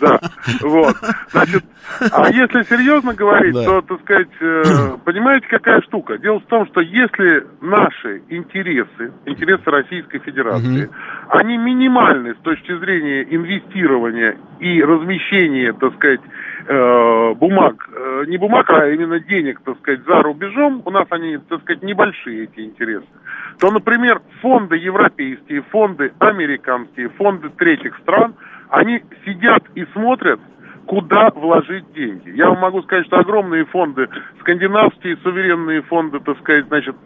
Да, вот. Значит, а если серьезно говорить, да. то, так сказать, э, понимаете, какая штука? Дело в том, что если наши интересы, интересы Российской Федерации, угу. они минимальны с точки зрения инвестирования и размещения, так сказать, э, бумаг, э, не бумаг, а именно денег, так сказать, за рубежом, у нас они, так сказать, небольшие эти интересы, то, например, фонды европейские, фонды американские, фонды третьих стран, они сидят и смотрят, куда вложить деньги. Я вам могу сказать, что огромные фонды, скандинавские суверенные фонды, так сказать, значит,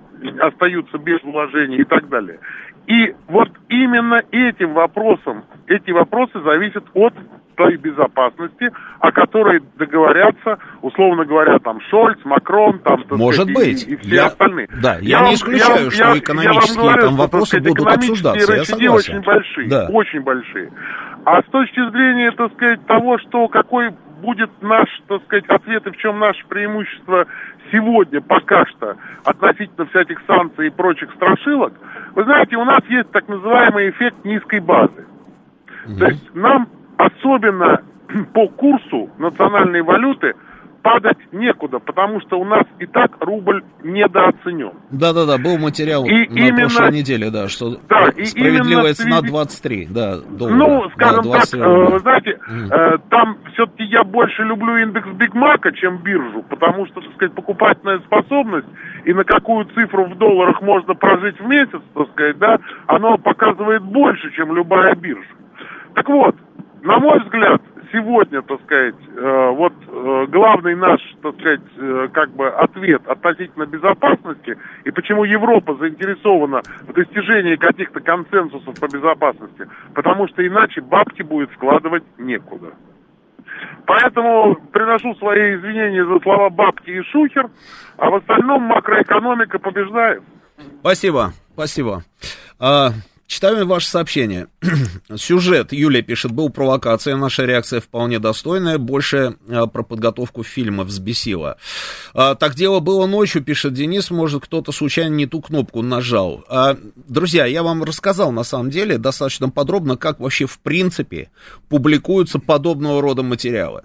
остаются без вложений и так далее. И вот именно этим вопросом, эти вопросы зависят от той безопасности, о которой договорятся, условно говоря, там Шольц, Макрон, там, Может сказать, быть. И, и все я, остальные. Да, я, я не исключаю, я, что я, экономические я говорю, там вопросы сказать, будут обсуждаться. Я согласен. очень большие, да. очень большие. А с точки зрения, так сказать, того, что какой будет наш, так сказать, ответ и в чем наше преимущество сегодня пока что относительно всяких санкций и прочих страшилок, вы знаете, у нас есть так называемый эффект низкой базы. Угу. То есть нам особенно по курсу национальной валюты падать некуда, потому что у нас и так рубль недооценен. Да-да-да, был материал и на именно, прошлой неделе, да, что да, справедливая цена связи... 23, да, доллара. Ну, скажем да, так, э, знаете, э, там все-таки я больше люблю индекс Бигмака, чем биржу, потому что, так сказать, покупательная способность и на какую цифру в долларах можно прожить в месяц, так сказать, да, оно показывает больше, чем любая биржа. Так вот, на мой взгляд, сегодня, так сказать, э, вот э, главный наш, так сказать, э, как бы ответ относительно безопасности и почему Европа заинтересована в достижении каких-то консенсусов по безопасности, потому что иначе бабки будет вкладывать некуда. Поэтому приношу свои извинения за слова бабки и шухер, а в остальном макроэкономика побеждает. Спасибо, спасибо. А, Читаем ваше сообщение. Сюжет, Юлия пишет, был провокация, наша реакция вполне достойная, больше а, про подготовку фильма взбесила. А, так дело было ночью, пишет Денис, может кто-то случайно не ту кнопку нажал. А, друзья, я вам рассказал на самом деле достаточно подробно, как вообще в принципе публикуются подобного рода материалы.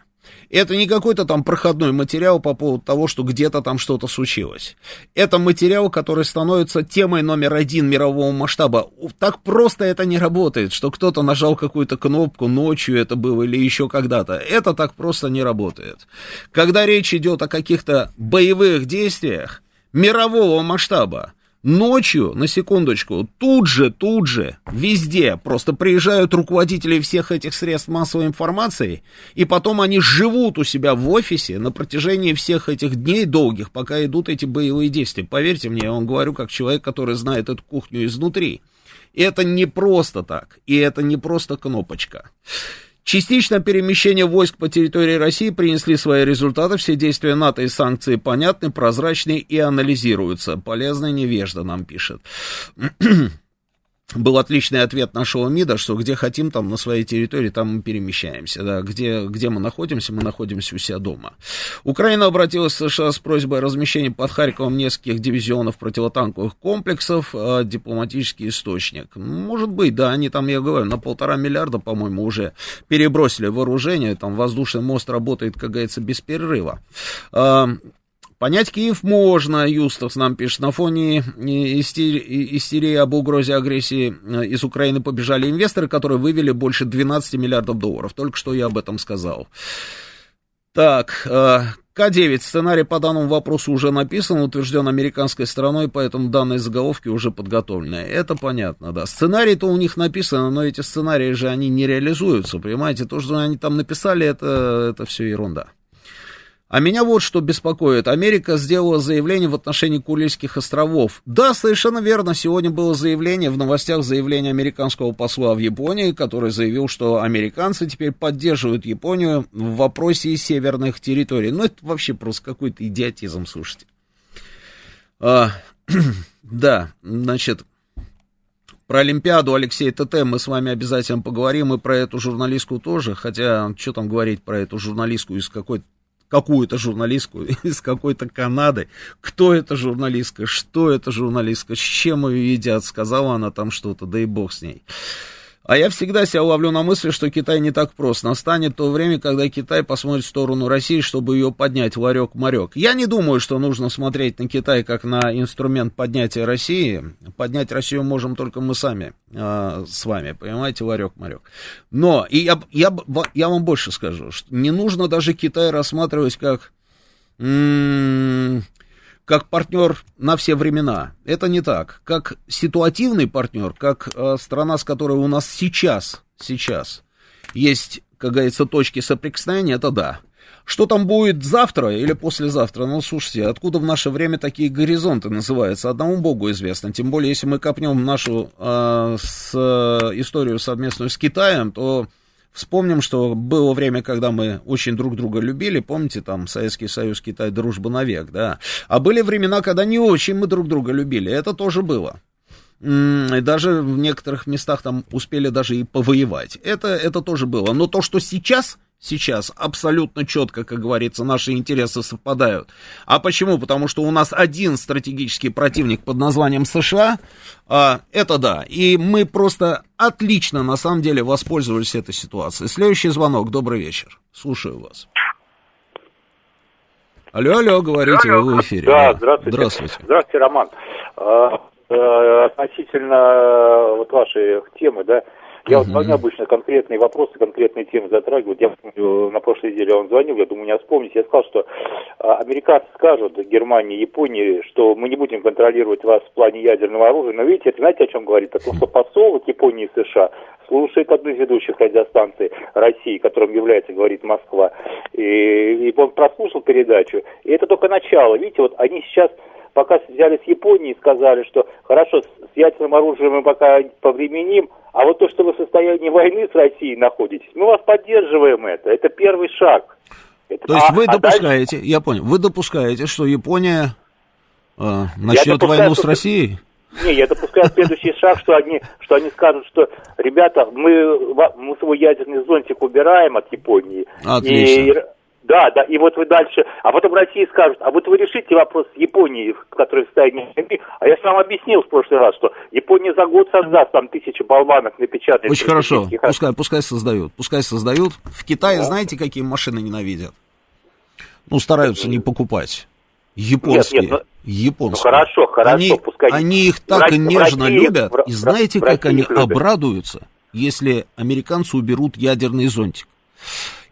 Это не какой-то там проходной материал по поводу того, что где-то там что-то случилось. Это материал, который становится темой номер один мирового масштаба. Так просто это не работает, что кто-то нажал какую-то кнопку ночью это было или еще когда-то. Это так просто не работает. Когда речь идет о каких-то боевых действиях мирового масштаба, Ночью, на секундочку, тут же, тут же, везде просто приезжают руководители всех этих средств массовой информации, и потом они живут у себя в офисе на протяжении всех этих дней долгих, пока идут эти боевые действия. Поверьте мне, я вам говорю как человек, который знает эту кухню изнутри. Это не просто так, и это не просто кнопочка. Частично перемещение войск по территории России принесли свои результаты. Все действия НАТО и санкции понятны, прозрачны и анализируются. Полезно невежда нам пишет. был отличный ответ нашего МИДа, что где хотим, там на своей территории, там мы перемещаемся. Да. Где, где мы находимся, мы находимся у себя дома. Украина обратилась в США с просьбой о размещении под Харьковом нескольких дивизионов противотанковых комплексов. А, дипломатический источник. Может быть, да, они там, я говорю, на полтора миллиарда, по-моему, уже перебросили вооружение. Там воздушный мост работает, как говорится, без перерыва. А, Понять Киев можно, Юстас нам пишет, на фоне истерии, истерии об угрозе агрессии э, из Украины побежали инвесторы, которые вывели больше 12 миллиардов долларов. Только что я об этом сказал. Так, э, К-9. Сценарий по данному вопросу уже написан, утвержден американской стороной, поэтому данные заголовки уже подготовлены. Это понятно, да. Сценарий-то у них написано, но эти сценарии же, они не реализуются, понимаете? То, что они там написали, это, это все ерунда. А меня вот что беспокоит. Америка сделала заявление в отношении Курильских островов. Да, совершенно верно. Сегодня было заявление, в новостях заявление американского посла в Японии, который заявил, что американцы теперь поддерживают Японию в вопросе северных территорий. Ну, это вообще просто какой-то идиотизм, слушайте. А, да, значит, про Олимпиаду Алексей ТТ мы с вами обязательно поговорим, и про эту журналистку тоже, хотя, что там говорить про эту журналистку из какой-то какую-то журналистку из какой-то Канады. Кто эта журналистка, что это журналистка, с чем ее едят, сказала она там что-то, да и бог с ней. А я всегда себя ловлю на мысли, что Китай не так прост. Настанет то время, когда Китай посмотрит в сторону России, чтобы ее поднять ларек-марек. Я не думаю, что нужно смотреть на Китай как на инструмент поднятия России. Поднять Россию можем только мы сами э, с вами, понимаете, ларек-марек. Но, и я, я, я вам больше скажу, что не нужно даже Китай рассматривать как... М- как партнер на все времена. Это не так. Как ситуативный партнер, как э, страна, с которой у нас сейчас, сейчас есть, как говорится, точки соприкосновения, это да. Что там будет завтра или послезавтра? Ну, слушайте, откуда в наше время такие горизонты называются? Одному Богу известно. Тем более, если мы копнем нашу э, с, э, историю совместную с Китаем, то Вспомним, что было время, когда мы очень друг друга любили, помните, там, Советский Союз, Китай, дружба навек, да. А были времена, когда не очень мы друг друга любили, это тоже было. И даже в некоторых местах там успели даже и повоевать. Это, это тоже было. Но то, что сейчас сейчас абсолютно четко, как говорится, наши интересы совпадают. А почему? Потому что у нас один стратегический противник под названием США, а, это да, и мы просто отлично, на самом деле, воспользовались этой ситуацией. Следующий звонок, добрый вечер, слушаю вас. Алло, алло, говорите, алло. вы в эфире. Да, здравствуйте. Здравствуйте. Здравствуйте, Роман. А, э, относительно э, вот вашей темы, да, Я вот звоню обычно конкретные вопросы, конкретные темы затрагивают. Я помню, на прошлой неделе он звонил, я думаю, не вспомнить. Я сказал, что а, американцы скажут Германии, Японии, что мы не будем контролировать вас в плане ядерного оружия. Но видите, это знаете, о чем говорит? О том, что посол Японии и США слушает одну из ведущих радиостанций России, которым является, говорит Москва. И, и он прослушал передачу. И это только начало. Видите, вот они сейчас пока взяли с Японии и сказали, что хорошо, с ядерным оружием мы пока повременим, а вот то, что вы в состоянии войны с Россией находитесь, мы вас поддерживаем это. Это первый шаг. Это, то есть а, вы а допускаете, дальше... я понял, вы допускаете, что Япония э, начнет войну с Россией? Не, я допускаю следующий шаг, что они, что они скажут, что, ребята, мы, мы свой ядерный зонтик убираем от Японии. Отлично. И да, да, и вот вы дальше, а потом Россия скажет, а вот вы решите вопрос с Японией, которая в состоянии а я же вам объяснил в прошлый раз, что Япония за год создаст там тысячи болванок, напечатает. Очень хорошо, пускай, пускай создают, пускай создают. В Китае да. знаете, какие машины ненавидят? Ну, стараются не покупать. Японские. Нет, нет, ну, японские. Ну, хорошо, хорошо, они, пускай. Они их так и нежно России, любят, в, и знаете, как они обрадуются, если американцы уберут ядерный зонтик.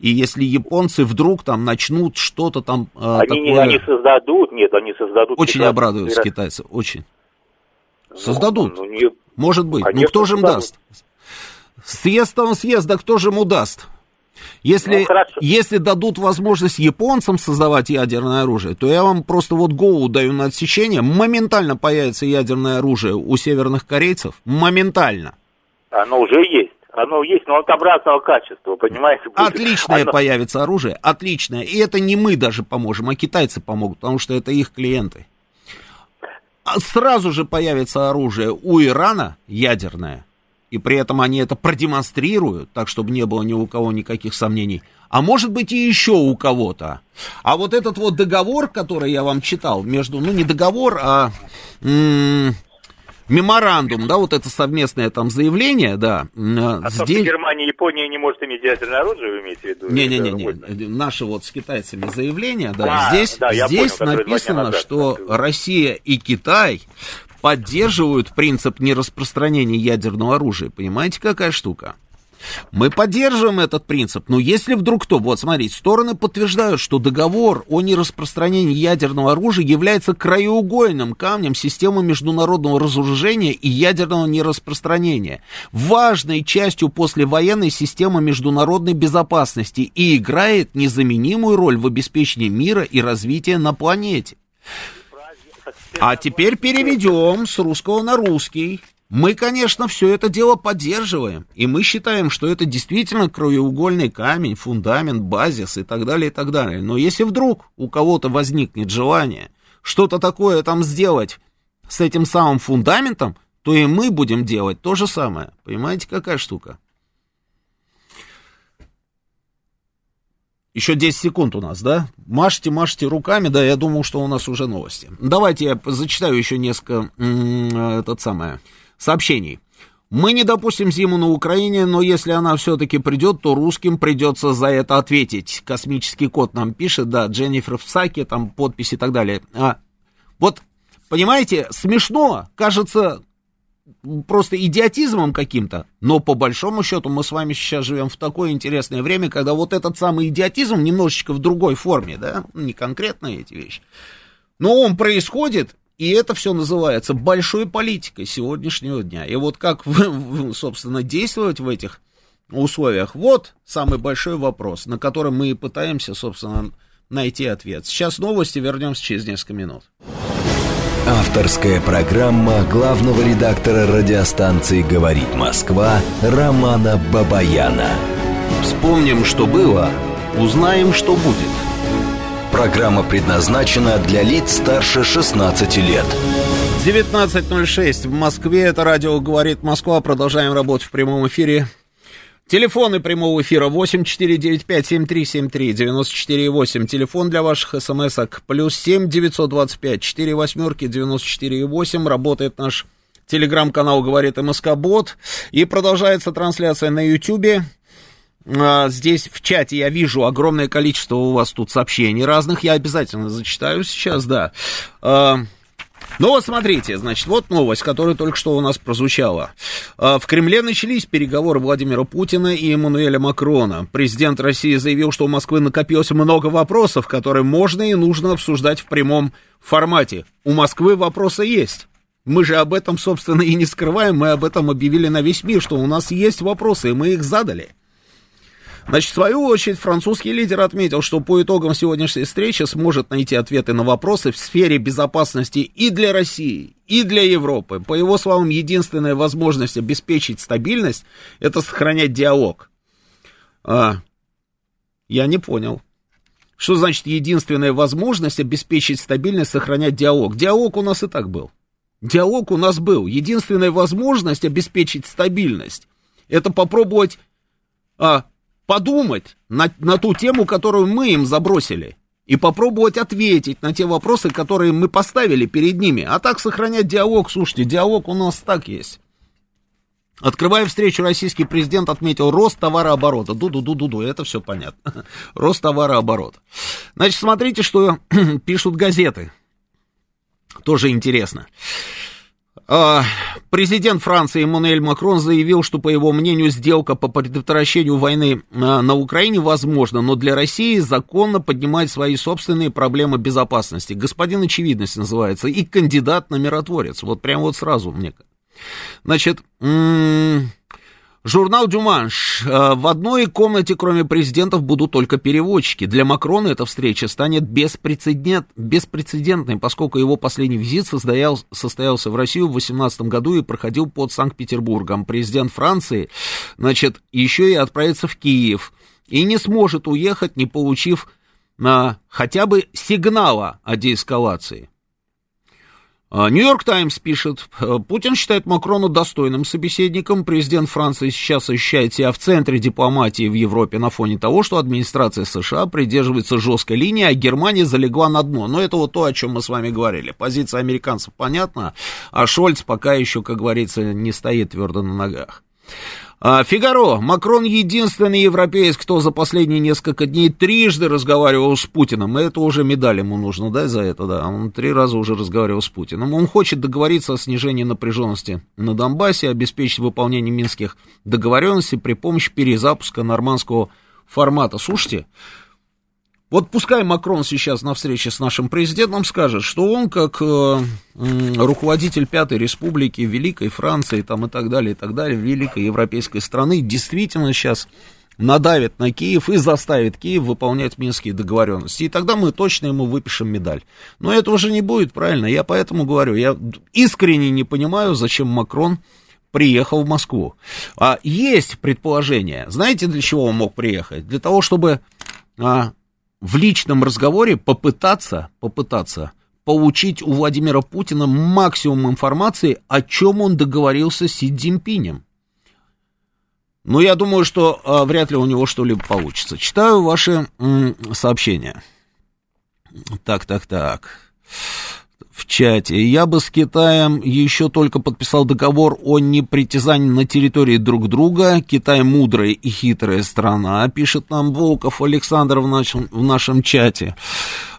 И если японцы вдруг там начнут что-то там э, они, такое... они создадут, нет, они создадут... Очень китайцы. обрадуются китайцы, очень. Ну, создадут. Ну, не... Может быть. Конечно, ну кто же им создадут. даст? Съест он съест, да кто же ему даст? Если, ну, если дадут возможность японцам создавать ядерное оружие, то я вам просто вот голову даю на отсечение. Моментально появится ядерное оружие у северных корейцев. Моментально. Оно уже есть оно есть, но от обратного качества, понимаете? Будет. Отличное оно... появится оружие, отличное. И это не мы даже поможем, а китайцы помогут, потому что это их клиенты. А сразу же появится оружие у Ирана ядерное, и при этом они это продемонстрируют, так чтобы не было ни у кого никаких сомнений. А может быть и еще у кого-то. А вот этот вот договор, который я вам читал, между, ну не договор, а м- меморандум, да, вот это совместное там заявление, да. А здесь... то, что Германия и Япония не может иметь ядерное оружие, вы имеете в виду? Не-не-не, наши вот с китайцами заявления, да, а, здесь, да, здесь понял, написано, назад, что да. Россия и Китай поддерживают принцип нераспространения ядерного оружия. Понимаете, какая штука? Мы поддерживаем этот принцип, но если вдруг кто, вот смотрите, стороны подтверждают, что договор о нераспространении ядерного оружия является краеугольным камнем системы международного разоружения и ядерного нераспространения, важной частью послевоенной системы международной безопасности и играет незаменимую роль в обеспечении мира и развития на планете. А теперь переведем с русского на русский. Мы, конечно, все это дело поддерживаем, и мы считаем, что это действительно краеугольный камень, фундамент, базис и так далее, и так далее. Но если вдруг у кого-то возникнет желание что-то такое там сделать с этим самым фундаментом, то и мы будем делать то же самое. Понимаете, какая штука? Еще 10 секунд у нас, да? Машите, машите руками, да, я думал, что у нас уже новости. Давайте я зачитаю еще несколько, этот самое, сообщений. Мы не допустим зиму на Украине, но если она все-таки придет, то русским придется за это ответить. Космический код нам пишет, да, Дженнифер Всаки, там подпись и так далее. А, вот, понимаете, смешно, кажется, просто идиотизмом каким-то, но по большому счету мы с вами сейчас живем в такое интересное время, когда вот этот самый идиотизм немножечко в другой форме, да, не конкретно эти вещи, но он происходит, и это все называется большой политикой сегодняшнего дня. И вот как, собственно, действовать в этих условиях, вот самый большой вопрос, на который мы и пытаемся, собственно, найти ответ. Сейчас новости, вернемся через несколько минут. Авторская программа главного редактора радиостанции «Говорит Москва» Романа Бабаяна. Вспомним, что было, узнаем, что будет – Программа предназначена для лиц старше 16 лет. 19.06 в Москве. Это радио «Говорит Москва». Продолжаем работать в прямом эфире. Телефоны прямого эфира 8495-7373-94,8. Телефон для ваших смс-ок. Плюс 7 925 4 восьмерки 94,8. Работает наш телеграм-канал «Говорит МСК Бот». И продолжается трансляция на Ютьюбе. А, здесь в чате я вижу огромное количество у вас тут сообщений разных. Я обязательно зачитаю сейчас, да. А, Ну вот смотрите, значит, вот новость, которая только что у нас прозвучала. А, в Кремле начались переговоры Владимира Путина и Эммануэля Макрона. Президент России заявил, что у Москвы накопилось много вопросов, которые можно и нужно обсуждать в прямом формате. У Москвы вопросы есть. Мы же об этом, собственно, и не скрываем, мы об этом объявили на весь мир, что у нас есть вопросы, и мы их задали. Значит, в свою очередь, французский лидер отметил, что по итогам сегодняшней встречи сможет найти ответы на вопросы в сфере безопасности и для России, и для Европы. По его словам, единственная возможность обеспечить стабильность – это сохранять диалог. А, я не понял. Что значит единственная возможность обеспечить стабильность, сохранять диалог? Диалог у нас и так был. Диалог у нас был. Единственная возможность обеспечить стабильность – это попробовать а, подумать на, на ту тему, которую мы им забросили, и попробовать ответить на те вопросы, которые мы поставили перед ними. А так сохранять диалог, слушайте, диалог у нас так есть. Открывая встречу, российский президент отметил рост товарооборота. Ду-ду-ду-ду-ду, это все понятно. Рост товарооборота. Значит, смотрите, что пишут газеты. Тоже интересно. А, президент Франции Эммануэль Макрон заявил, что, по его мнению, сделка по предотвращению войны а, на Украине возможна, но для России законно поднимать свои собственные проблемы безопасности. Господин Очевидность называется, и кандидат на миротворец. Вот прям вот сразу мне. Значит, м- Журнал «Дюманш». Э, в одной комнате, кроме президентов, будут только переводчики. Для Макрона эта встреча станет беспрецедент, беспрецедентной, поскольку его последний визит состоял, состоялся в Россию в 2018 году и проходил под Санкт-Петербургом. Президент Франции, значит, еще и отправится в Киев и не сможет уехать, не получив на хотя бы сигнала о деэскалации. А, Нью-Йорк Таймс пишет, «Э, Путин считает Макрона достойным собеседником. Президент Франции сейчас ощущает себя в центре дипломатии в Европе на фоне того, что администрация США придерживается жесткой линии, а Германия залегла на дно. Но это вот то, о чем мы с вами говорили. Позиция американцев понятна, а Шольц пока еще, как говорится, не стоит твердо на ногах. А, Фигаро. Макрон единственный европеец, кто за последние несколько дней трижды разговаривал с Путиным. Это уже медаль ему нужно дать за это, да. Он три раза уже разговаривал с Путиным. Он хочет договориться о снижении напряженности на Донбассе, обеспечить выполнение минских договоренностей при помощи перезапуска нормандского формата. Слушайте, вот пускай Макрон сейчас на встрече с нашим президентом скажет, что он как э, руководитель Пятой Республики, Великой Франции там, и так далее, и так далее, Великой Европейской страны, действительно сейчас надавит на Киев и заставит Киев выполнять минские договоренности. И тогда мы точно ему выпишем медаль. Но это уже не будет, правильно? Я поэтому говорю, я искренне не понимаю, зачем Макрон приехал в Москву. А есть предположение. Знаете, для чего он мог приехать? Для того, чтобы а, в личном разговоре попытаться, попытаться получить у Владимира Путина максимум информации, о чем он договорился с Си Цзиньпинем. Но я думаю, что а, вряд ли у него что-либо получится. Читаю ваши м, сообщения. Так, так, так в чате. Я бы с Китаем еще только подписал договор о непритязании на территории друг друга. Китай мудрая и хитрая страна, пишет нам Волков Александр в нашем, в нашем чате.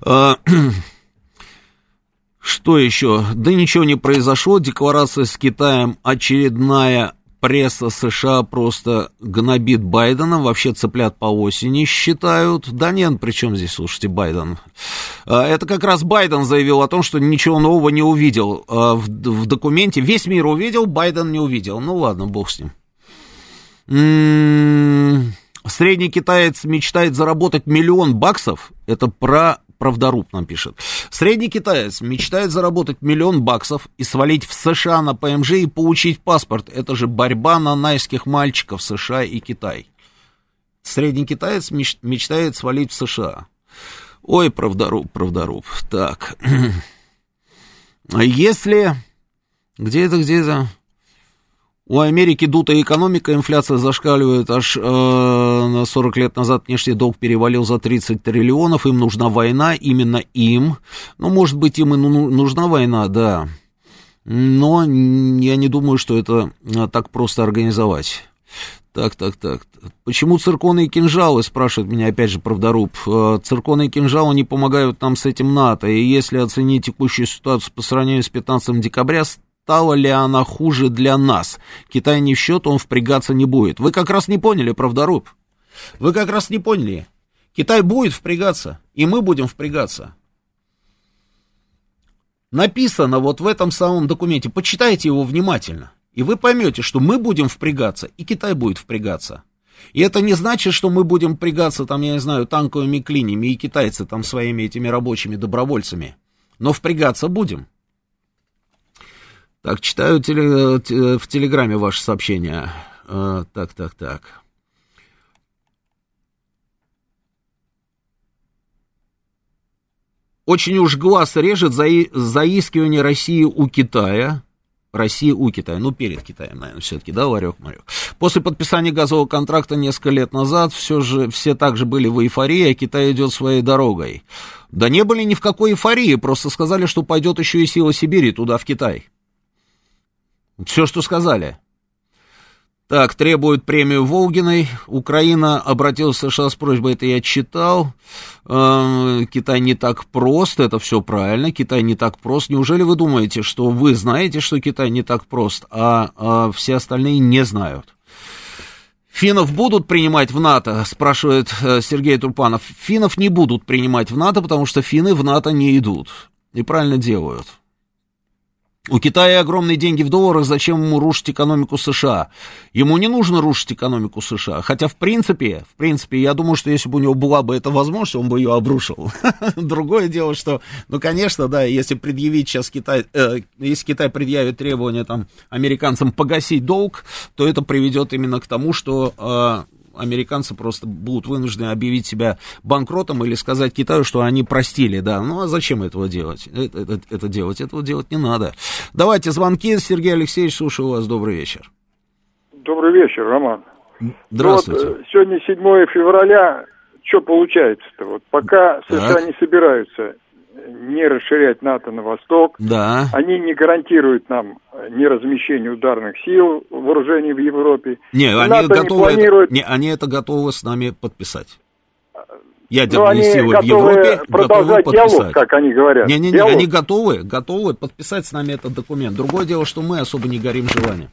А, что еще? Да ничего не произошло. Декларация с Китаем очередная пресса США просто гнобит Байдена, вообще цыплят по осени считают. Да нет, при чем здесь, слушайте, Байден? А, это как раз Байден заявил о том, что ничего нового не увидел а, в, в документе. Весь мир увидел, Байден не увидел. Ну ладно, бог с ним. М-м-м, средний китаец мечтает заработать миллион баксов. Это про Правдоруб нам пишет. Средний китаец мечтает заработать миллион баксов и свалить в США на ПМЖ и получить паспорт. Это же борьба на найских мальчиков США и Китай. Средний китаец меч- мечтает свалить в США. Ой, правдоруб, правдоруб. Так. Если... Где это, где это? У Америки дутая экономика, инфляция зашкаливает аж э, на 40 лет назад внешний долг перевалил за 30 триллионов, им нужна война, именно им. Ну, может быть, им и ну, нужна война, да. Но я не думаю, что это э, так просто организовать. Так, так, так. Почему цирконы и кинжалы, спрашивает меня опять же правдоруб. Э, цирконы и кинжалы не помогают нам с этим НАТО. И если оценить текущую ситуацию по сравнению с 15 декабря, стала ли она хуже для нас? Китай не в счет, он впрягаться не будет. Вы как раз не поняли, правдоруб. Вы как раз не поняли. Китай будет впрягаться, и мы будем впрягаться. Написано вот в этом самом документе, почитайте его внимательно. И вы поймете, что мы будем впрягаться, и Китай будет впрягаться. И это не значит, что мы будем впрягаться, там, я не знаю, танковыми клинями, и китайцы там своими этими рабочими добровольцами. Но впрягаться будем. Так, читаю теле, в Телеграме ваше сообщение. А, так, так, так. Очень уж глаз режет за, заискивание России у Китая. России у Китая, ну, перед Китаем, наверное, все-таки, да, ларек Марек. После подписания газового контракта несколько лет назад все же, все также были в эйфории, а Китай идет своей дорогой. Да не были ни в какой эйфории, просто сказали, что пойдет еще и сила Сибири туда, в Китай. Все, что сказали. Так, требует премию Волгиной. Украина обратилась в США с просьбой, это я читал. Э, Китай не так прост, это все правильно. Китай не так прост. Неужели вы думаете, что вы знаете, что Китай не так прост, а, а все остальные не знают? Финнов будут принимать в НАТО, спрашивает э, Сергей Турпанов. Финнов не будут принимать в НАТО, потому что финны в НАТО не идут. И правильно делают. У Китая огромные деньги в долларах, зачем ему рушить экономику США? Ему не нужно рушить экономику США, хотя в принципе, в принципе, я думаю, что если бы у него была бы эта возможность, он бы ее обрушил. Другое дело, что, ну, конечно, да, если предъявить сейчас Китай, э, если Китай предъявит требования там американцам погасить долг, то это приведет именно к тому, что э, американцы просто будут вынуждены объявить себя банкротом или сказать Китаю, что они простили, да. Ну, а зачем этого делать? Это, это, это делать? Этого делать не надо. Давайте звонки. Сергей Алексеевич, слушаю вас. Добрый вечер. Добрый вечер, Роман. Здравствуйте. Ну, вот, сегодня 7 февраля. Что получается-то? Вот пока США так. не собираются не расширять НАТО на восток. Да. Они не гарантируют нам не размещение ударных сил вооружений в Европе. Не, они НАТО готовы, не планирует... это, не, они это готовы с нами подписать. Ядерные ну, силы в Европе готовы подписать. Диалог, как они говорят. Не, не, не, они готовы, готовы подписать с нами этот документ. Другое дело, что мы особо не горим желанием.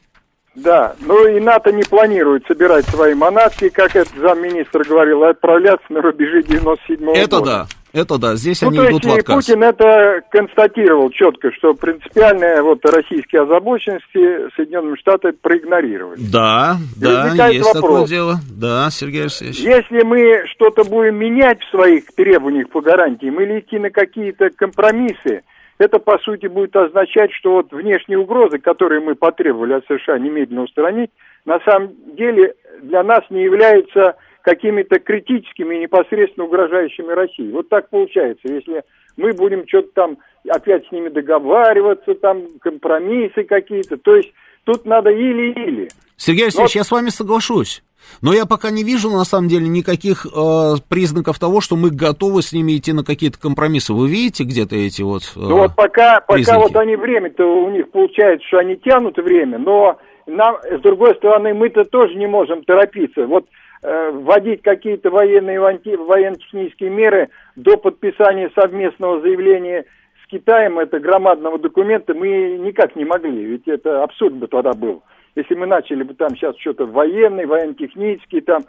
Да, ну и НАТО не планирует собирать свои манатки, как этот замминистр говорил, отправляться на рубежи 97-го Это года. да, это да, здесь ну, они то идут есть, в отказ. Путин это констатировал четко, что принципиальные вот российские озабоченности Соединенные Штаты проигнорировали. Да, и да, есть вопрос. такое дело. Да, Сергей Алексеевич. Если мы что-то будем менять в своих требованиях по гарантиям или идти на какие-то компромиссы, это, по сути, будет означать, что вот внешние угрозы, которые мы потребовали от США немедленно устранить, на самом деле для нас не являются какими-то критическими и непосредственно угрожающими России. Вот так получается, если мы будем что-то там опять с ними договариваться, там компромиссы какие-то, то есть тут надо или-или. Сергей Алексеевич, Но... я с вами соглашусь. Но я пока не вижу, на самом деле, никаких э, признаков того, что мы готовы с ними идти на какие-то компромиссы. Вы видите где-то эти вот э, Ну вот пока, пока вот они время-то у них получается, что они тянут время, но нам, с другой стороны, мы-то тоже не можем торопиться. Вот вводить какие-то военные военно-технические меры до подписания совместного заявления с Китаем, это громадного документа, мы никак не могли, ведь это абсурд бы тогда был. Если мы начали бы там сейчас что-то военный, военно-технический, там,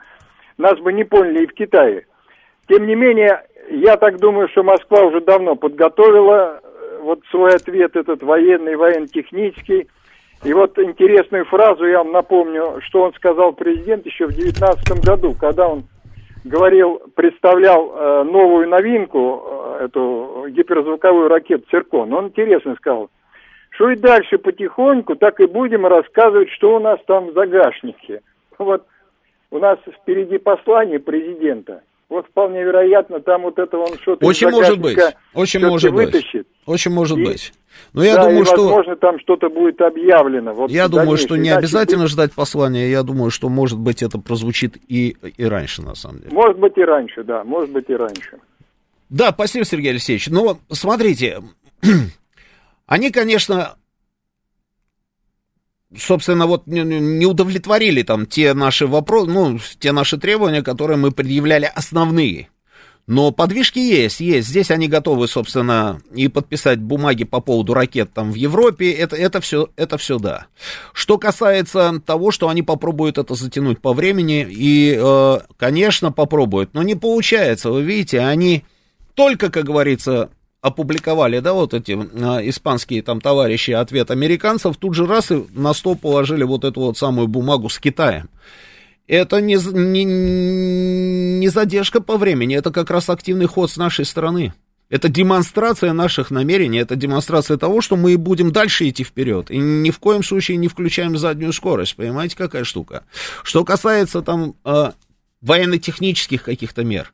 нас бы не поняли и в Китае. Тем не менее, я так думаю, что Москва уже давно подготовила э, вот свой ответ этот военный, военно-технический, и вот интересную фразу я вам напомню, что он сказал президент еще в 2019 году, когда он говорил, представлял э, новую новинку, э, эту гиперзвуковую ракету «Циркон». Он интересно сказал, что и дальше потихоньку так и будем рассказывать, что у нас там в загашнике. Вот у нас впереди послание президента – вот вполне вероятно, там вот это он что-то Очень может быть, очень может вытащит. быть. Очень может и, быть. Но я да, думаю, и, что... возможно, там что-то будет объявлено. Вот я думаю, что не обязательно быть... ждать послания. Я думаю, что, может быть, это прозвучит и, и раньше, на самом деле. Может быть, и раньше, да. Может быть, и раньше. Да, спасибо, Сергей Алексеевич. Но смотрите, они, конечно, собственно, вот не удовлетворили там те наши вопросы, ну, те наши требования, которые мы предъявляли основные. Но подвижки есть, есть. Здесь они готовы, собственно, и подписать бумаги по поводу ракет там в Европе. Это, это, все, это все да. Что касается того, что они попробуют это затянуть по времени, и, э, конечно, попробуют, но не получается. Вы видите, они только, как говорится, опубликовали, да, вот эти э, испанские там товарищи ответ американцев, тут же раз и на стол положили вот эту вот самую бумагу с Китаем. Это не, не, не задержка по времени, это как раз активный ход с нашей стороны. Это демонстрация наших намерений, это демонстрация того, что мы будем дальше идти вперед. И ни в коем случае не включаем заднюю скорость. Понимаете, какая штука? Что касается там э, военно-технических каких-то мер.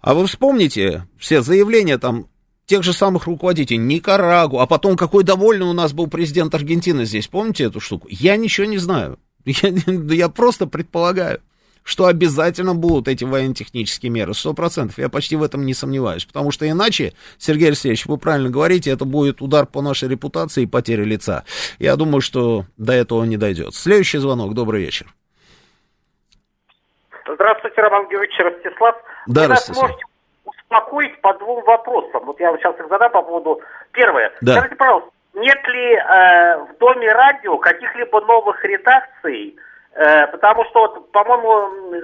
А вы вспомните все заявления там тех же самых руководителей, Никарагу, а потом какой довольный у нас был президент Аргентины здесь, помните эту штуку? Я ничего не знаю. Я, я просто предполагаю, что обязательно будут эти военно-технические меры, сто процентов. Я почти в этом не сомневаюсь, потому что иначе, Сергей Алексеевич, вы правильно говорите, это будет удар по нашей репутации и потеря лица. Я думаю, что до этого не дойдет. Следующий звонок. Добрый вечер. Здравствуйте, Роман Георгиевич Ростислав. Да, Вы нас можете успокоить по двум вопросам. Вот я сейчас их задам по поводу... Первое. Да. Скажите, пожалуйста, нет ли э, в Доме радио каких-либо новых редакций? Э, потому что, вот, по-моему,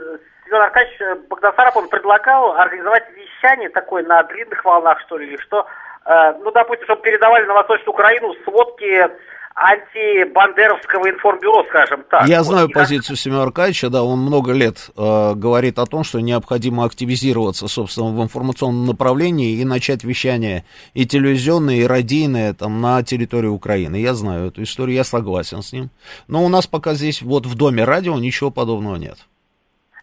Семен Аркадьевич Богдасаров, он предлагал организовать вещание такое на длинных волнах, что ли, или что, э, ну, допустим, чтобы передавали на Восточную Украину сводки антибандеровского информбюро, скажем так. Я вот, знаю и позицию. Семена Аркадьевича, да, он много лет э, говорит о том, что необходимо активизироваться, собственно, в информационном направлении и начать вещание и телевизионное, и радийное там на территории Украины. Я знаю эту историю, я согласен с ним. Но у нас пока здесь вот в Доме радио ничего подобного нет.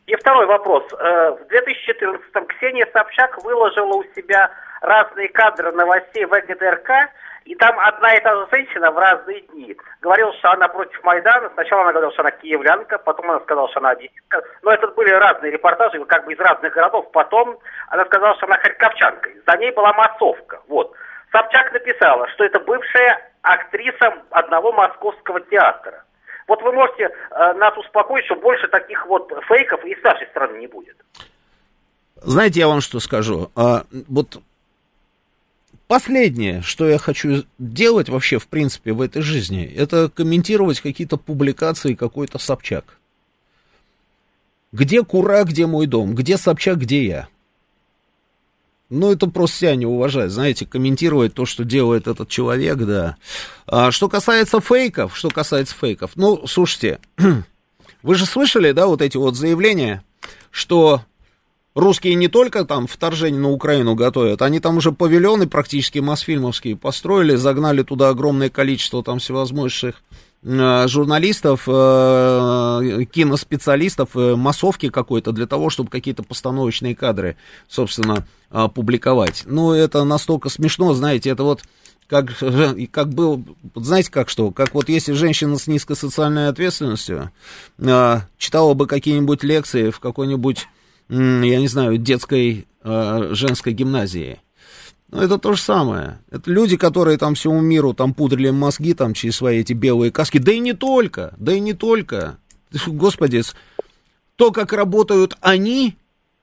И второй вопрос. Э, в 2014-м Ксения Собчак выложила у себя разные кадры новостей в ГТРК, и там одна и та же женщина в разные дни говорила, что она против Майдана. Сначала она говорила, что она киевлянка, потом она сказала, что она одесситка. Но это были разные репортажи, как бы из разных городов. Потом она сказала, что она харьковчанка. За ней была массовка. Вот. Собчак написала, что это бывшая актриса одного московского театра. Вот вы можете э, нас успокоить, что больше таких вот фейков и с нашей стороны не будет. Знаете, я вам что скажу. А, вот Последнее, что я хочу делать вообще, в принципе, в этой жизни, это комментировать какие-то публикации какой-то Собчак. Где Кура, где мой дом, где Собчак, где я. Ну, это просто себя не уважать, знаете, комментировать то, что делает этот человек, да. А что касается фейков, что касается фейков, ну, слушайте, вы же слышали, да, вот эти вот заявления, что Русские не только там вторжение на Украину готовят, они там уже павильоны практически Мосфильмовские построили, загнали туда огромное количество там всевозможных э, журналистов, э, киноспециалистов, э, массовки какой-то для того, чтобы какие-то постановочные кадры, собственно, публиковать. Ну, это настолько смешно, знаете, это вот как, как был, знаете, как что, как вот если женщина с низкой социальной ответственностью читала бы какие-нибудь лекции в какой-нибудь я не знаю, детской э, женской гимназии. Но это то же самое. Это люди, которые там всему миру там пудрили мозги там через свои эти белые каски. Да и не только, да и не только. Господи, то, как работают они,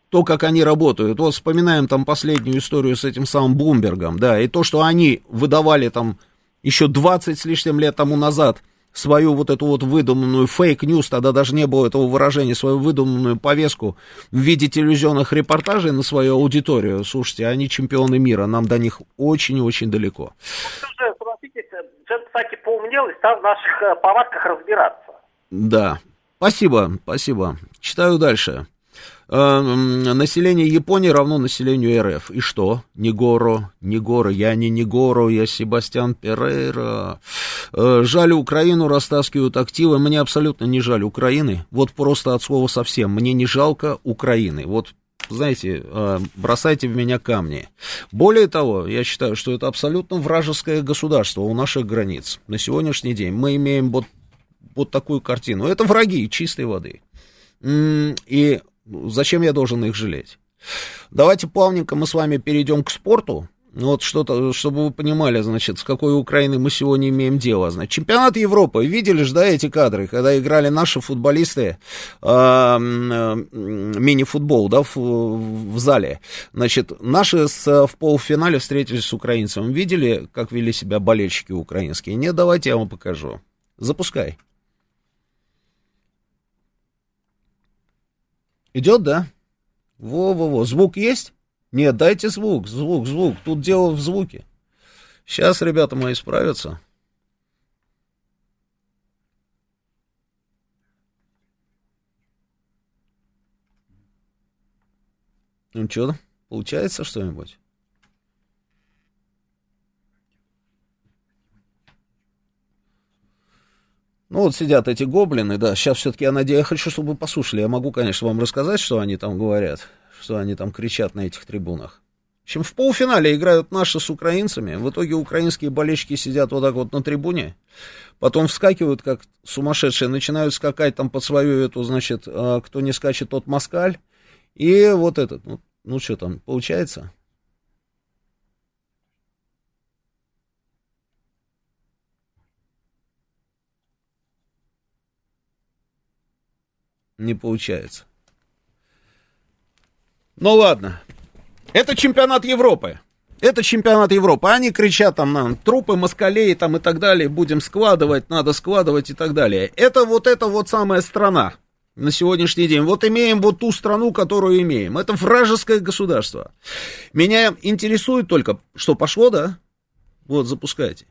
то, как они работают. Вот вспоминаем там последнюю историю с этим самым Блумбергом, да, и то, что они выдавали там еще 20 с лишним лет тому назад – свою вот эту вот выдуманную fake news, тогда даже не было этого выражения, свою выдуманную повестку в виде телевизионных репортажей на свою аудиторию. Слушайте, они чемпионы мира, нам до них очень-очень далеко. Согласитесь, Джен, кстати, поумнел и стал в наших э, повадках разбираться. Да, спасибо, спасибо. Читаю дальше. Э, население Японии равно населению РФ. И что? Негоро, Негоро, я не Негоро, я Себастьян Перейра. Э, жаль Украину, растаскивают активы. Мне абсолютно не жаль Украины. Вот просто от слова совсем. Мне не жалко Украины. Вот знаете, э, бросайте в меня камни. Более того, я считаю, что это абсолютно вражеское государство у наших границ. На сегодняшний день мы имеем вот, вот такую картину. Это враги чистой воды. И зачем я должен их жалеть? Давайте плавненько мы с вами перейдем к спорту. вот что-то, чтобы вы понимали, значит, с какой Украиной мы сегодня имеем дело. Значит, чемпионат Европы, видели же, да, эти кадры, когда играли наши футболисты э, э, мини-футбол, да, в, в зале. Значит, наши с, в полуфинале встретились с украинцами. Видели, как вели себя болельщики украинские? Нет, давайте я вам покажу. Запускай. Идет, да? Во-во-во. Звук есть? Нет, дайте звук, звук, звук. Тут дело в звуке. Сейчас ребята мои справятся. Ну что, получается что-нибудь? Ну вот сидят эти гоблины, да, сейчас все-таки я надеюсь, я хочу, чтобы вы послушали. Я могу, конечно, вам рассказать, что они там говорят что они там кричат на этих трибунах. В общем, в полуфинале играют наши с украинцами. В итоге украинские болельщики сидят вот так вот на трибуне, потом вскакивают как сумасшедшие, начинают скакать там под свою эту, значит, а, кто не скачет, тот москаль. И вот этот, ну, ну что там, получается? Не получается. Ну ладно. Это чемпионат Европы. Это чемпионат Европы. Они кричат там нам трупы москалей там и так далее. Будем складывать, надо складывать и так далее. Это вот эта вот самая страна на сегодняшний день. Вот имеем вот ту страну, которую имеем. Это вражеское государство. Меня интересует только, что пошло, да? Вот, запускайте.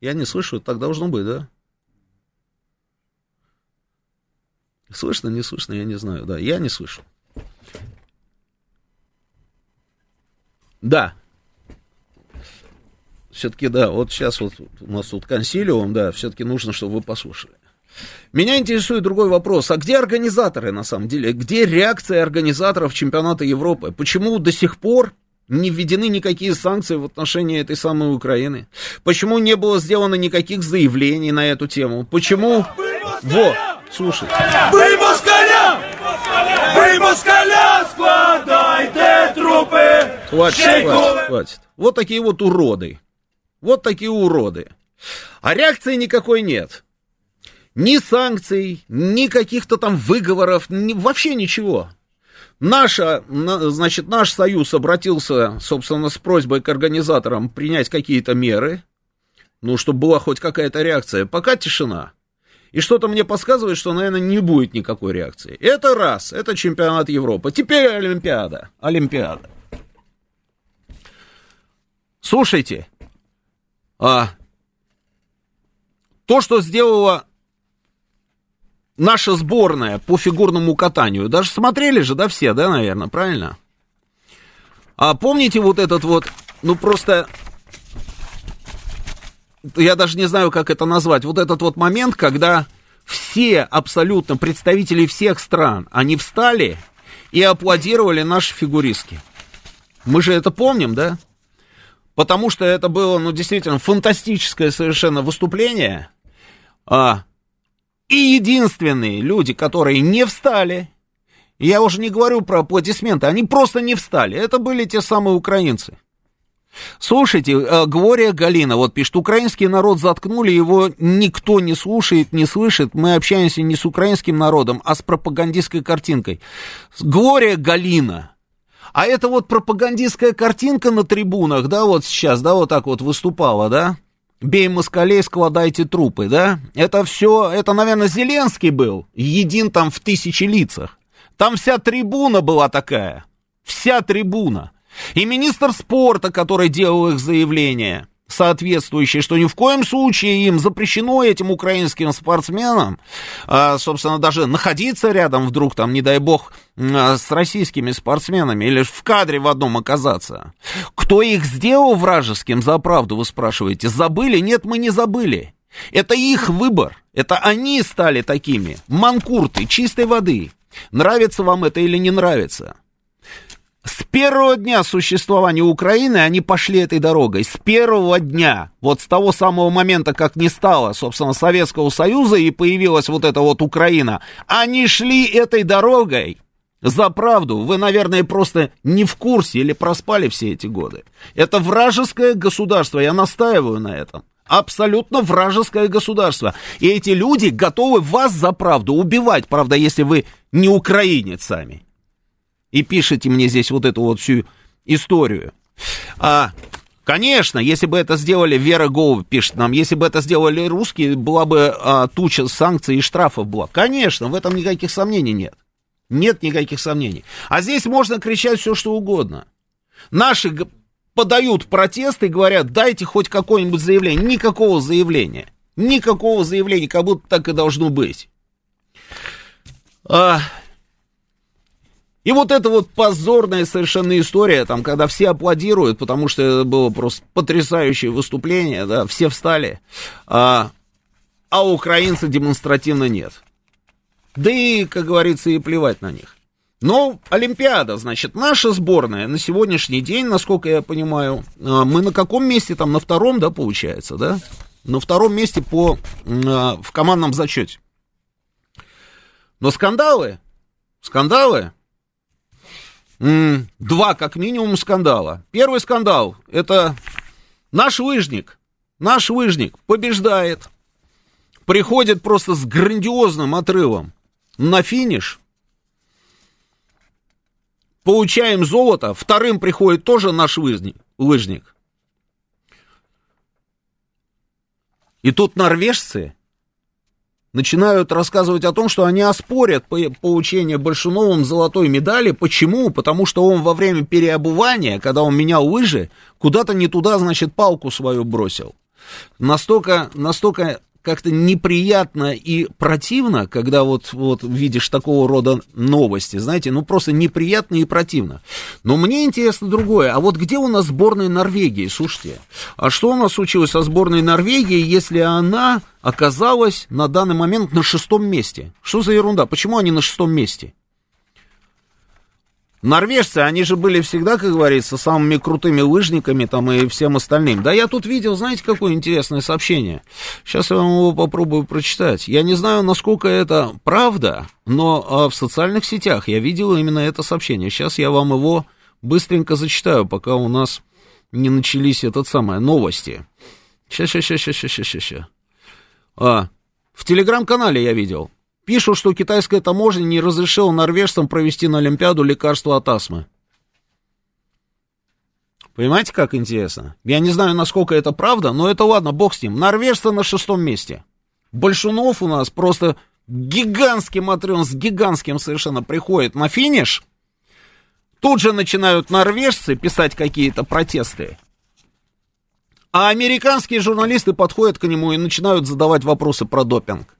Я не слышу, так должно быть, да? Слышно, не слышно, я не знаю. Да, я не слышу. Да. Все-таки, да, вот сейчас вот у нас тут консилиум, да, все-таки нужно, чтобы вы послушали. Меня интересует другой вопрос. А где организаторы, на самом деле? Где реакция организаторов чемпионата Европы? Почему до сих пор не введены никакие санкции в отношении этой самой Украины? Почему не было сделано никаких заявлений на эту тему? Почему... Вот, слушай. Вы москаля! Вы москаля! Складайте трупы! Хватит, хватит, хватит. Вот такие вот уроды. Вот такие уроды. А реакции никакой нет. Ни санкций, ни каких-то там выговоров, ни, вообще ничего. Наша, значит, наш союз обратился, собственно, с просьбой к организаторам принять какие-то меры, ну, чтобы была хоть какая-то реакция. Пока тишина. И что-то мне подсказывает, что, наверное, не будет никакой реакции. Это раз, это чемпионат Европы. Теперь Олимпиада. Олимпиада. Слушайте, а, то, что сделала наша сборная по фигурному катанию, даже смотрели же, да, все, да, наверное, правильно? А помните вот этот вот, ну просто, я даже не знаю, как это назвать, вот этот вот момент, когда все абсолютно представители всех стран, они встали и аплодировали наши фигуристки. Мы же это помним, да? потому что это было, ну, действительно, фантастическое совершенно выступление. А, и единственные люди, которые не встали, я уже не говорю про аплодисменты, они просто не встали, это были те самые украинцы. Слушайте, э, Глория Галина вот пишет, украинский народ заткнули, его никто не слушает, не слышит, мы общаемся не с украинским народом, а с пропагандистской картинкой. Глория Галина, а это вот пропагандистская картинка на трибунах, да, вот сейчас, да, вот так вот выступала, да? Бей москалей, складайте трупы, да? Это все, это, наверное, Зеленский был, един там в тысячи лицах. Там вся трибуна была такая, вся трибуна. И министр спорта, который делал их заявление соответствующие, что ни в коем случае им запрещено этим украинским спортсменам, а, собственно, даже находиться рядом вдруг там, не дай бог, а, с российскими спортсменами или в кадре в одном оказаться. Кто их сделал вражеским, за правду вы спрашиваете, забыли? Нет, мы не забыли. Это их выбор. Это они стали такими. Манкурты, чистой воды. Нравится вам это или не нравится? С первого дня существования Украины они пошли этой дорогой. С первого дня. Вот с того самого момента, как не стало, собственно, Советского Союза и появилась вот эта вот Украина. Они шли этой дорогой. За правду вы, наверное, просто не в курсе или проспали все эти годы. Это вражеское государство, я настаиваю на этом. Абсолютно вражеское государство. И эти люди готовы вас за правду убивать, правда, если вы не украинец сами. И пишите мне здесь вот эту вот всю историю. А, конечно, если бы это сделали, Вера Гоу пишет нам, если бы это сделали русские, была бы а, туча санкций и штрафов была. Конечно, в этом никаких сомнений нет. Нет никаких сомнений. А здесь можно кричать все, что угодно. Наши подают протесты и говорят, дайте хоть какое-нибудь заявление. Никакого заявления. Никакого заявления, как будто так и должно быть. А... И вот эта вот позорная совершенно история, там, когда все аплодируют, потому что это было просто потрясающее выступление, да, все встали, а, а украинцы демонстративно нет. Да и, как говорится, и плевать на них. Но Олимпиада, значит, наша сборная на сегодняшний день, насколько я понимаю, а, мы на каком месте там, на втором, да, получается, да? На втором месте по, а, в командном зачете. Но скандалы, скандалы, два как минимум скандала. Первый скандал, это наш лыжник, наш лыжник побеждает, приходит просто с грандиозным отрывом на финиш, получаем золото, вторым приходит тоже наш лыжник. лыжник. И тут норвежцы начинают рассказывать о том, что они оспорят получение Большуновым золотой медали. Почему? Потому что он во время переобувания, когда он менял лыжи, куда-то не туда, значит, палку свою бросил. Настолько, настолько как-то неприятно и противно, когда вот, вот видишь такого рода новости, знаете, ну просто неприятно и противно. Но мне интересно другое, а вот где у нас сборная Норвегии, слушайте, а что у нас случилось со сборной Норвегии, если она оказалась на данный момент на шестом месте? Что за ерунда, почему они на шестом месте? Норвежцы, они же были всегда, как говорится, самыми крутыми лыжниками там и всем остальным. Да я тут видел, знаете, какое интересное сообщение? Сейчас я вам его попробую прочитать. Я не знаю, насколько это правда, но а, в социальных сетях я видел именно это сообщение. Сейчас я вам его быстренько зачитаю, пока у нас не начались этот самое новости. Сейчас, сейчас, сейчас, сейчас, сейчас, сейчас. А, в телеграм-канале я видел. Пишут, что китайская таможня не разрешила норвежцам провести на Олимпиаду лекарство от астмы. Понимаете, как интересно? Я не знаю, насколько это правда, но это ладно, бог с ним. Норвежцы на шестом месте. Большунов у нас просто гигантский матрен с гигантским совершенно приходит на финиш. Тут же начинают норвежцы писать какие-то протесты. А американские журналисты подходят к нему и начинают задавать вопросы про допинг.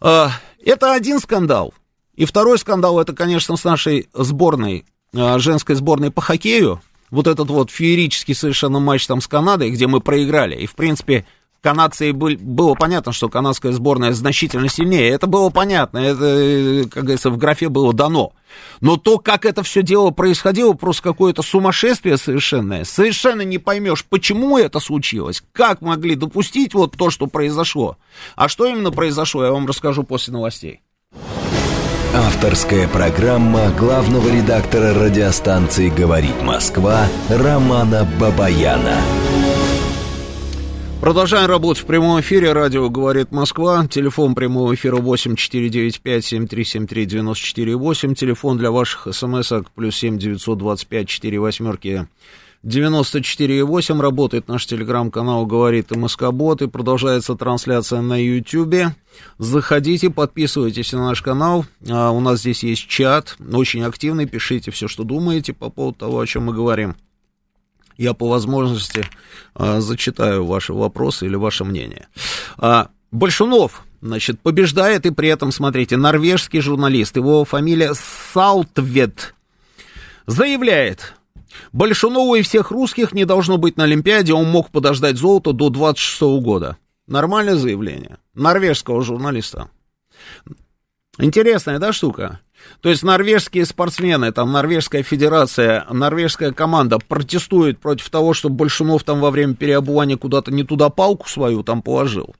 А, это один скандал. И второй скандал, это, конечно, с нашей сборной, а, женской сборной по хоккею. Вот этот вот феерический совершенно матч там с Канадой, где мы проиграли. И, в принципе, канадцы был, было понятно, что канадская сборная значительно сильнее. Это было понятно, это, как говорится, в графе было дано. Но то, как это все дело происходило, просто какое-то сумасшествие совершенное. Совершенно не поймешь, почему это случилось, как могли допустить вот то, что произошло. А что именно произошло, я вам расскажу после новостей. Авторская программа главного редактора радиостанции «Говорит Москва» Романа Бабаяна. Продолжаем работать в прямом эфире. Радио «Говорит Москва». Телефон прямого эфира 8 495 7373 94 8. Телефон для ваших смс-ок плюс 7 925 4 восьмерки 94 8. Работает наш телеграм-канал «Говорит МСК-бот» и продолжается трансляция на YouTube. Заходите, подписывайтесь на наш канал. А, у нас здесь есть чат, очень активный. Пишите все, что думаете по поводу того, о чем мы говорим. Я по возможности а, зачитаю ваши вопросы или ваше мнение. А, Большунов, значит, побеждает, и при этом, смотрите, норвежский журналист, его фамилия Салтвет, заявляет, Большунову и всех русских не должно быть на Олимпиаде, он мог подождать золото до 26 года. Нормальное заявление норвежского журналиста. Интересная, да, штука? То есть норвежские спортсмены, там норвежская федерация, норвежская команда протестует против того, что Большунов там во время переобувания куда-то не туда палку свою там положил.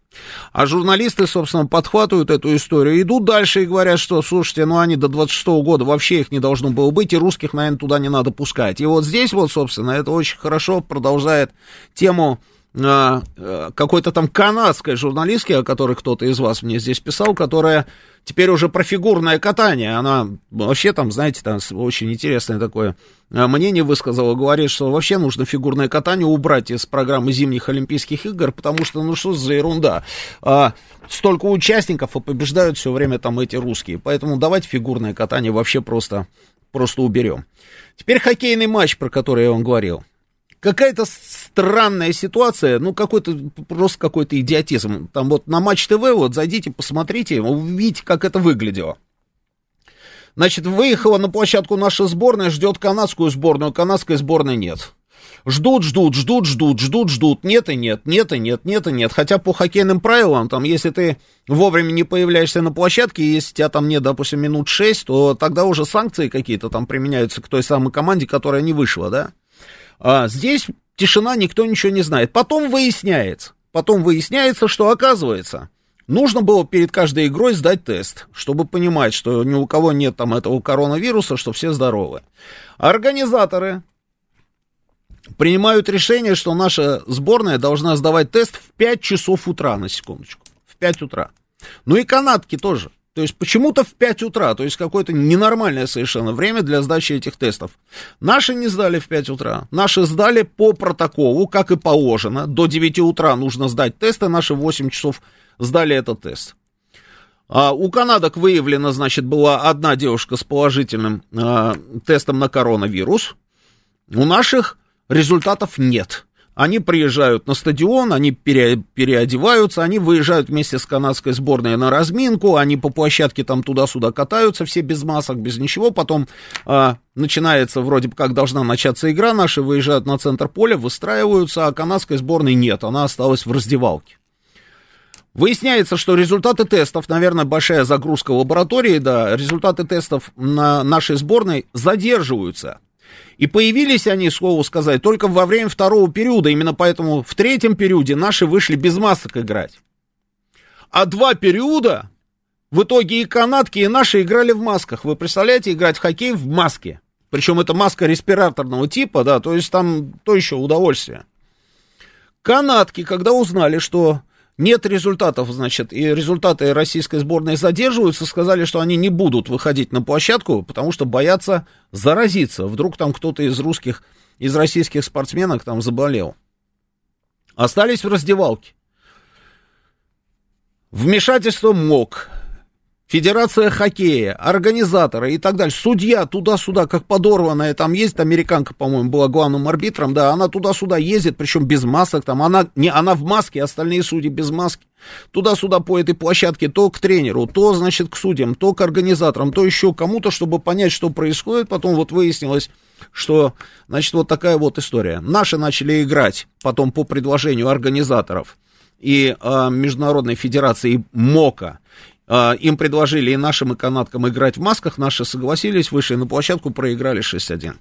А журналисты, собственно, подхватывают эту историю, идут дальше и говорят, что, слушайте, ну они до 26 -го года вообще их не должно было быть, и русских, наверное, туда не надо пускать. И вот здесь вот, собственно, это очень хорошо продолжает тему какой-то там канадской журналистки, о которой кто-то из вас мне здесь писал, которая теперь уже про фигурное катание, она вообще там, знаете, там очень интересное такое э, мнение высказала, говорит, что вообще нужно фигурное катание убрать из программы зимних Олимпийских игр, потому что, ну что за ерунда, а, столько участников, и побеждают все время там эти русские, поэтому давайте фигурное катание вообще просто, просто уберем. Теперь хоккейный матч, про который я вам говорил. Какая-то странная ситуация, ну, какой-то, просто какой-то идиотизм. Там вот на Матч ТВ, вот, зайдите, посмотрите, увидите, как это выглядело. Значит, выехала на площадку наша сборная, ждет канадскую сборную, канадской сборной нет. Ждут, ждут, ждут, ждут, ждут, ждут, нет и нет, нет и нет, нет и нет. Хотя по хоккейным правилам, там, если ты вовремя не появляешься на площадке, если тебя там нет, допустим, минут 6, то тогда уже санкции какие-то там применяются к той самой команде, которая не вышла, да? А здесь тишина, никто ничего не знает. Потом выясняется, потом выясняется, что оказывается, нужно было перед каждой игрой сдать тест, чтобы понимать, что ни у кого нет там этого коронавируса, что все здоровы. Организаторы принимают решение, что наша сборная должна сдавать тест в 5 часов утра, на секундочку. В 5 утра. Ну и канатки тоже. То есть почему-то в 5 утра, то есть какое-то ненормальное совершенно время для сдачи этих тестов. Наши не сдали в 5 утра. Наши сдали по протоколу, как и положено. До 9 утра нужно сдать тесты, наши в 8 часов сдали этот тест. А, у канадок выявлена, значит, была одна девушка с положительным а, тестом на коронавирус. У наших результатов нет. Они приезжают на стадион, они пере, переодеваются, они выезжают вместе с канадской сборной на разминку, они по площадке там туда-сюда катаются, все без масок, без ничего. Потом а, начинается, вроде бы как должна начаться игра, наши выезжают на центр поля, выстраиваются, а канадской сборной нет, она осталась в раздевалке. Выясняется, что результаты тестов, наверное, большая загрузка лаборатории, да, результаты тестов на нашей сборной задерживаются и появились они, слову сказать, только во время второго периода. Именно поэтому в третьем периоде наши вышли без масок играть. А два периода в итоге и канадки, и наши играли в масках. Вы представляете, играть в хоккей в маске? Причем это маска респираторного типа, да, то есть там то еще удовольствие. Канадки, когда узнали, что нет результатов, значит, и результаты российской сборной задерживаются, сказали, что они не будут выходить на площадку, потому что боятся заразиться. Вдруг там кто-то из русских, из российских спортсменок там заболел. Остались в раздевалке. Вмешательство МОК, Федерация хоккея, организаторы и так далее, судья туда-сюда, как подорванная, там есть американка, по-моему, была главным арбитром, да, она туда-сюда ездит, причем без масок, там, она, не, она в маске, остальные судьи без маски, туда-сюда по этой площадке, то к тренеру, то, значит, к судьям, то к организаторам, то еще кому-то, чтобы понять, что происходит, потом вот выяснилось, что, значит, вот такая вот история. Наши начали играть потом по предложению организаторов и э, Международной Федерации МОКа, им предложили и нашим, и канадкам играть в масках, наши согласились, вышли на площадку, проиграли 6-1.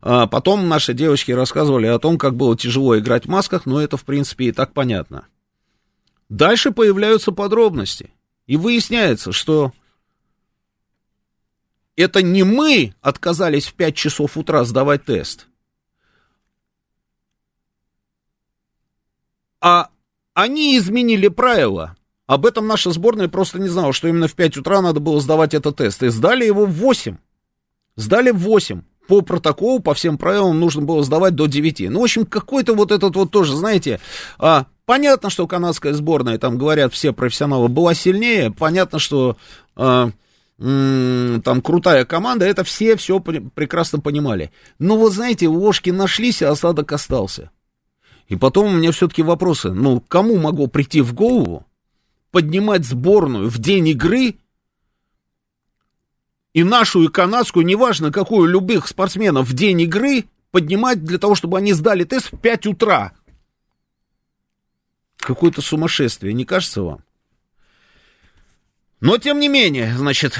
А, потом наши девочки рассказывали о том, как было тяжело играть в масках, но это, в принципе, и так понятно. Дальше появляются подробности. И выясняется, что это не мы отказались в 5 часов утра сдавать тест, а они изменили правила. Об этом наша сборная просто не знала, что именно в 5 утра надо было сдавать этот тест. И сдали его в 8. Сдали в 8. По протоколу, по всем правилам, нужно было сдавать до 9. Ну, в общем, какой-то вот этот вот тоже, знаете, а, понятно, что канадская сборная, там говорят все профессионалы, была сильнее. Понятно, что а, там крутая команда, это все все прекрасно понимали. Но вот знаете, ложки нашлись, а осадок остался. И потом у меня все-таки вопросы. Ну, кому могло прийти в голову, поднимать сборную в день игры и нашу, и канадскую, неважно какую, любых спортсменов в день игры поднимать для того, чтобы они сдали тест в 5 утра. Какое-то сумасшествие, не кажется вам? Но, тем не менее, значит,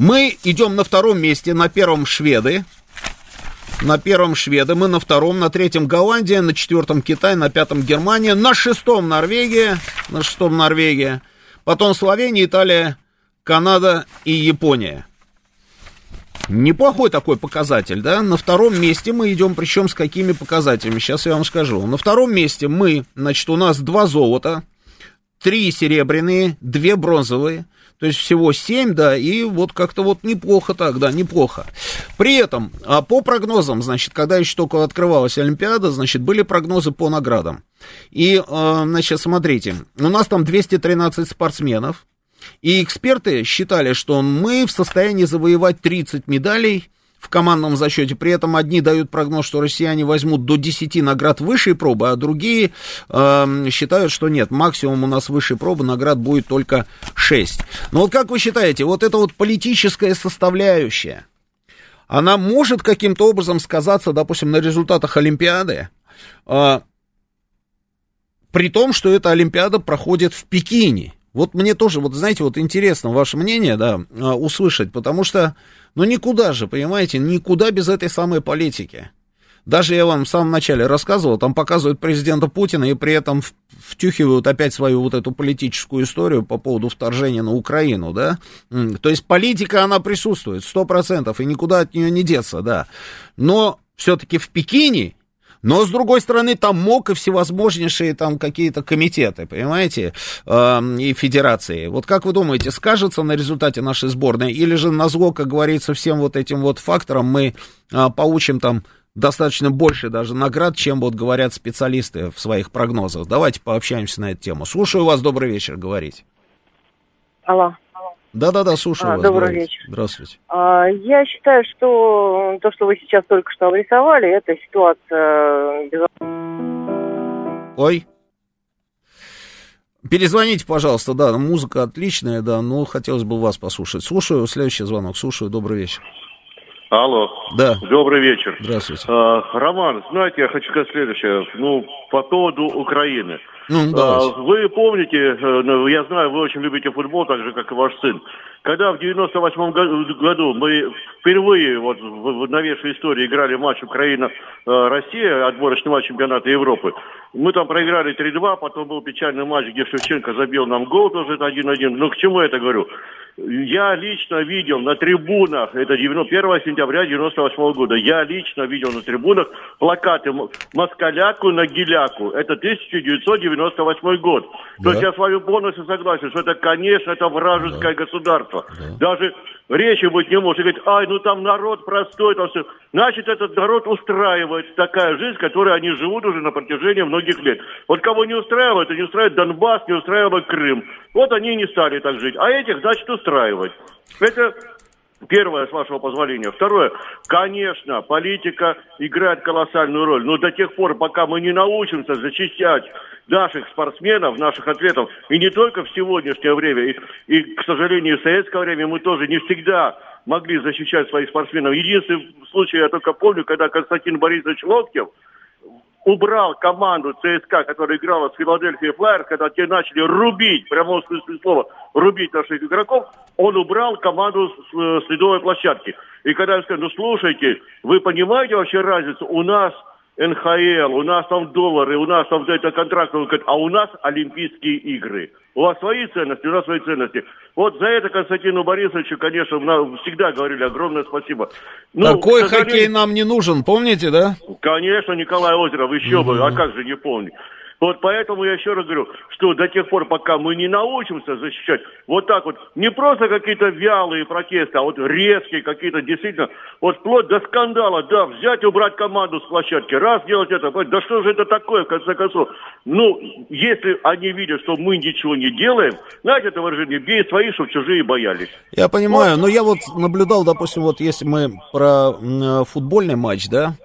Мы идем на втором месте, на первом шведы, на первом шведы, мы на втором, на третьем Голландия, на четвертом Китай, на пятом Германия, на шестом Норвегия, на шестом Норвегия, потом Словения, Италия, Канада и Япония. Неплохой такой показатель, да? На втором месте мы идем, причем с какими показателями? Сейчас я вам скажу. На втором месте мы, значит, у нас два золота, три серебряные, две бронзовые, то есть всего 7, да, и вот как-то вот неплохо так, да, неплохо. При этом, а по прогнозам, значит, когда еще только открывалась Олимпиада, значит, были прогнозы по наградам. И, а, значит, смотрите, у нас там 213 спортсменов, и эксперты считали, что мы в состоянии завоевать 30 медалей, в командном зачете. При этом одни дают прогноз, что россияне возьмут до 10 наград высшей пробы, а другие э, считают, что нет, максимум у нас высшей пробы наград будет только 6. Но вот как вы считаете, вот эта вот политическая составляющая, она может каким-то образом сказаться, допустим, на результатах Олимпиады, э, при том, что эта Олимпиада проходит в Пекине. Вот мне тоже, вот знаете, вот интересно ваше мнение, да, а, услышать, потому что, ну никуда же, понимаете, никуда без этой самой политики. Даже я вам в самом начале рассказывал, там показывают президента Путина и при этом втюхивают опять свою вот эту политическую историю по поводу вторжения на Украину, да. То есть политика, она присутствует, сто процентов, и никуда от нее не деться, да. Но все-таки в Пекине но, с другой стороны, там МОК и всевозможнейшие там какие-то комитеты, понимаете, э, и федерации. Вот как вы думаете, скажется на результате нашей сборной, или же на зло, как говорится, всем вот этим вот факторам мы э, получим там достаточно больше даже наград, чем вот говорят специалисты в своих прогнозах. Давайте пообщаемся на эту тему. Слушаю вас, добрый вечер, говорить. Алло. Да-да-да, слушаю а, вас. Добрый говорите. вечер. Здравствуйте. А, я считаю, что то, что вы сейчас только что обрисовали, это ситуация... Без... Ой. Перезвоните, пожалуйста, да, музыка отличная, да, но хотелось бы вас послушать. Слушаю, следующий звонок, слушаю, добрый вечер. Алло. Да. Добрый вечер. Здравствуйте. А, Роман, знаете, я хочу сказать следующее. Ну, по поводу Украины. Ну. А, вы помните, э, ну, я знаю, вы очень любите футбол, так же, как и ваш сын. Когда в 98 году мы впервые вот в новейшей истории играли матч Украина-Россия, отборочный матч чемпионата Европы, мы там проиграли 3-2, потом был печальный матч, где Шевченко забил нам гол тоже, это 1-1. Ну, к чему я это говорю? Я лично видел на трибунах, это 1 сентября 98 года, я лично видел на трибунах плакаты «Москаляку на гиляку». Это 1998 год. Да. То есть я с вами полностью согласен, что это, конечно, это вражеское да. государство. Да. Даже речи быть не может. Говорит, ай, ну там народ простой, там все. Значит, этот народ устраивает такая жизнь, которой они живут уже на протяжении многих лет. Вот кого не устраивает, это не устраивает Донбасс, не устраивает Крым. Вот они и не стали так жить. А этих, значит, устраивать. Это Первое, с вашего позволения. Второе, конечно, политика играет колоссальную роль, но до тех пор, пока мы не научимся защищать наших спортсменов, наших атлетов, и не только в сегодняшнее время, и, и к сожалению, в советское время мы тоже не всегда могли защищать своих спортсменов. Единственный случай я только помню, когда Константин Борисович Локтев – убрал команду ЦСКА, которая играла с Филадельфией Флайерс, когда те начали рубить, прямо в смысле слова, рубить наших игроков, он убрал команду с, с ледовой площадки. И когда я сказал, ну слушайте, вы понимаете вообще разницу? У нас НХЛ, у нас там доллары, у нас там это контракт, а у нас Олимпийские игры. У вас свои ценности, у нас свои ценности. Вот за это Константину Борисовичу, конечно, всегда говорили огромное спасибо. Ну, Такой хоккей нам не нужен, помните, да? Конечно, Николай Озеров, еще угу. бы, а как же не помнить. Вот поэтому я еще раз говорю, что до тех пор, пока мы не научимся защищать вот так вот, не просто какие-то вялые протесты, а вот резкие какие-то действительно, вот вплоть до скандала, да, взять убрать команду с площадки, раз делать это, да что же это такое, в конце концов. Ну, если они видят, что мы ничего не делаем, знаете это выражение, бей свои, чтобы чужие боялись. Я понимаю, вот. но я вот наблюдал, допустим, вот если мы про э, футбольный матч, да,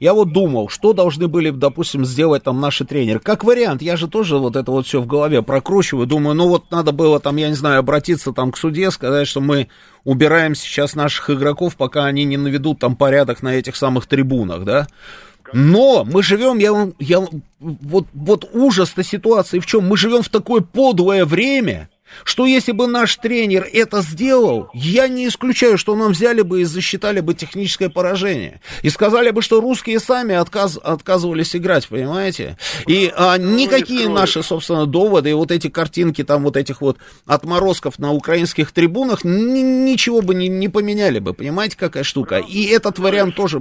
я вот думал, что должны были, допустим, сделать там наши тренеры. Как вариант, я же тоже вот это вот все в голове прокручиваю. Думаю, ну вот надо было там, я не знаю, обратиться там к суде, сказать, что мы убираем сейчас наших игроков, пока они не наведут там порядок на этих самых трибунах, да. Но мы живем, я, я вот, вот ужас-то ситуации в чем? Мы живем в такое подлое время, что если бы наш тренер это сделал, я не исключаю, что нам взяли бы и засчитали бы техническое поражение. И сказали бы, что русские сами отказ, отказывались играть, понимаете? И а, никакие наши, собственно, доводы и вот эти картинки там вот этих вот отморозков на украинских трибунах ни, ничего бы не, не поменяли бы, понимаете, какая штука? И этот вариант тоже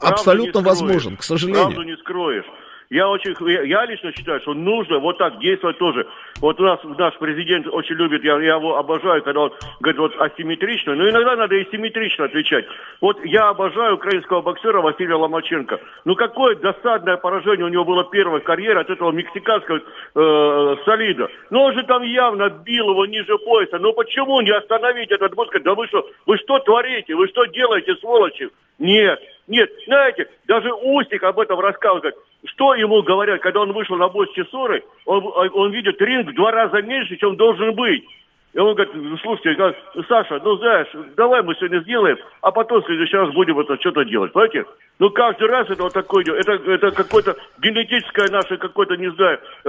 абсолютно возможен, к сожалению. Правду не скроешь. Я очень, я лично считаю, что нужно вот так действовать тоже. Вот у нас наш президент очень любит, я, я его обожаю, когда он говорит вот асимметрично, но иногда надо и симметрично отвечать. Вот я обожаю украинского боксера Василия Ломаченко. Ну какое досадное поражение у него было первой карьеры от этого мексиканского э, солида. Но он же там явно бил его ниже пояса. Ну почему не остановить этот бой? Да вы что, вы что творите? Вы что делаете, сволочи? Нет, нет, знаете, даже Устик об этом рассказывает. Что ему говорят, когда он вышел на бой с Чесорой, он, он видит ринг в два раза меньше, чем должен быть. И он говорит, «Ну, слушайте, Саша, ну знаешь, давай мы сегодня сделаем, а потом в следующий раз будем это что-то делать, понимаете? Ну каждый раз это вот такое, это, это какое-то генетическое наше, какое-то, не знаю, э,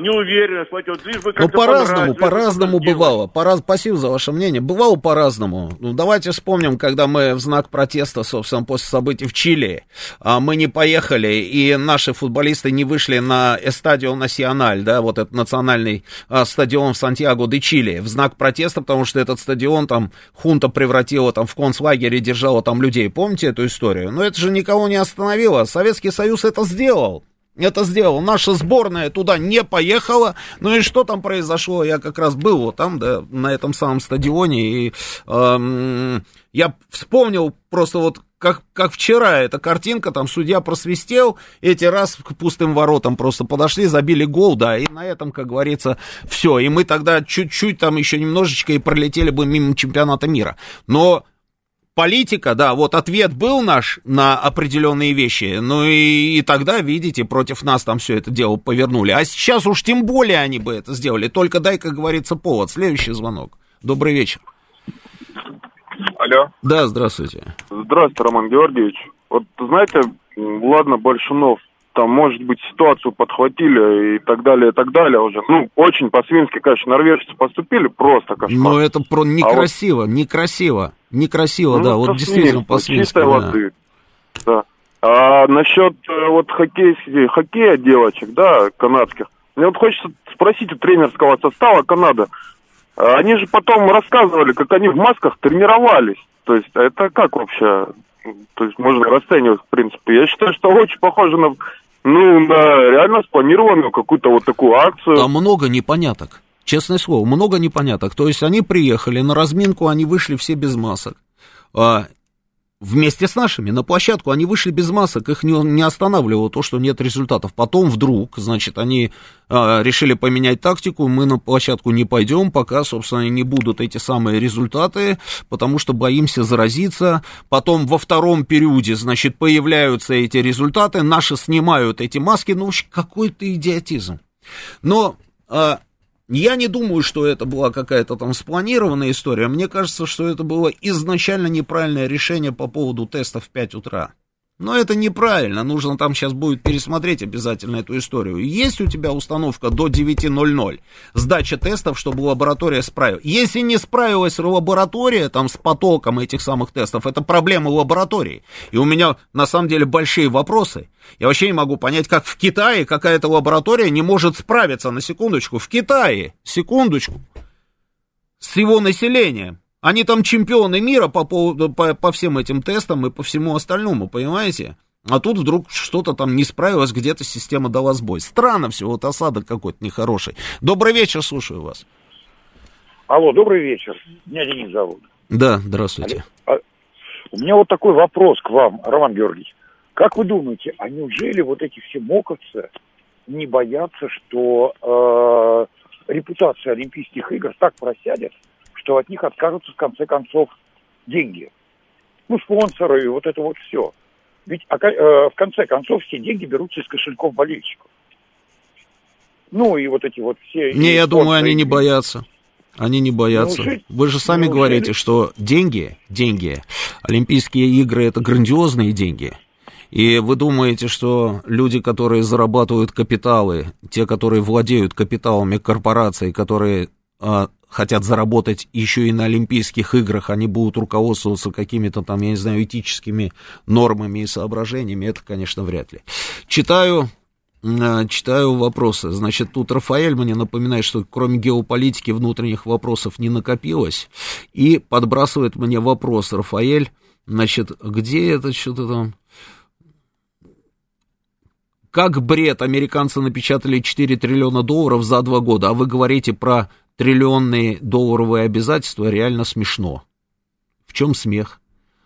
неуверенность, понимаете, вот лишь бы Ну по-разному, по-разному бывало, по спасибо за ваше мнение, бывало по-разному. Ну давайте вспомним, когда мы в знак протеста, собственно, после событий в Чили, а мы не поехали, и наши футболисты не вышли на Эстадио Националь, да, вот этот национальный а, стадион в Сантьяго де Чили, в знак знак протеста, потому что этот стадион там хунта превратила там в концлагерь и держала там людей. Помните эту историю? Но это же никого не остановило. Советский Союз это сделал. Это сделал. Наша сборная туда не поехала. Ну и что там произошло? Я как раз был вот там, да, на этом самом стадионе. И эм, я вспомнил просто вот как, как вчера эта картинка, там судья просвистел, эти раз к пустым воротам просто подошли, забили гол, да, и на этом, как говорится, все. И мы тогда чуть-чуть там еще немножечко и пролетели бы мимо чемпионата мира. Но политика, да, вот ответ был наш на определенные вещи, ну и, и тогда, видите, против нас там все это дело повернули. А сейчас уж тем более они бы это сделали. Только дай, как говорится, повод. Следующий звонок. Добрый вечер. Алло. Да, здравствуйте. Здравствуйте, Роман Георгиевич. Вот, знаете, ладно, Большунов, там, может быть, ситуацию подхватили и так далее, и так далее уже. Ну, очень по-свински, конечно, норвежцы поступили, просто кошмар. Но это про некрасиво, а вот... некрасиво, некрасиво, ну, да, вот действительно по-свински. Чистой да. воды, да. А насчет э, вот хоккей, хоккея девочек, да, канадских, мне вот хочется спросить у тренерского состава Канады, они же потом рассказывали, как они в масках тренировались. То есть это как вообще? То есть можно расценивать, в принципе. Я считаю, что очень похоже на, ну, на реально спланированную какую-то вот такую акцию. Там много непоняток. Честное слово, много непоняток. То есть они приехали на разминку, они вышли все без масок. Вместе с нашими на площадку, они вышли без масок, их не, не останавливало то, что нет результатов. Потом вдруг, значит, они а, решили поменять тактику, мы на площадку не пойдем, пока, собственно, не будут эти самые результаты, потому что боимся заразиться. Потом во втором периоде, значит, появляются эти результаты, наши снимают эти маски, ну, какой-то идиотизм. Но... А, я не думаю, что это была какая-то там спланированная история. Мне кажется, что это было изначально неправильное решение по поводу теста в 5 утра. Но это неправильно, нужно там сейчас будет пересмотреть обязательно эту историю. Есть у тебя установка до 9.00, сдача тестов, чтобы лаборатория справилась. Если не справилась лаборатория там с потоком этих самых тестов, это проблема лаборатории. И у меня на самом деле большие вопросы. Я вообще не могу понять, как в Китае какая-то лаборатория не может справиться, на секундочку, в Китае, секундочку, с его населением. Они там чемпионы мира по, поводу, по, по всем этим тестам и по всему остальному, понимаете? А тут вдруг что-то там не справилось, где-то система дала сбой. Странно все, вот осадок какой-то нехороший. Добрый вечер, слушаю вас. Алло, добрый вечер. Меня Денис зовут. Да, здравствуйте. А, у меня вот такой вопрос к вам, Роман Георгиевич. Как вы думаете, а неужели вот эти все моковцы не боятся, что э, репутация Олимпийских игр так просядет, что от них откажутся в конце концов деньги. Ну, спонсоры и вот это вот все. Ведь э, в конце концов все деньги берутся из кошельков болельщиков. Ну и вот эти вот все... Не, я думаю, они не боятся. Они не боятся. Неужели? Вы же сами Неужели? говорите, что деньги, деньги, Олимпийские игры это грандиозные деньги. И вы думаете, что люди, которые зарабатывают капиталы, те, которые владеют капиталами корпораций, которые а, хотят заработать еще и на Олимпийских играх, они будут руководствоваться какими-то там, я не знаю, этическими нормами и соображениями, это, конечно, вряд ли. Читаю э, Читаю вопросы. Значит, тут Рафаэль мне напоминает, что кроме геополитики внутренних вопросов не накопилось. И подбрасывает мне вопрос, Рафаэль, значит, где это что-то там? Как бред, американцы напечатали 4 триллиона долларов за два года, а вы говорите про триллионные долларовые обязательства, реально смешно. В чем смех?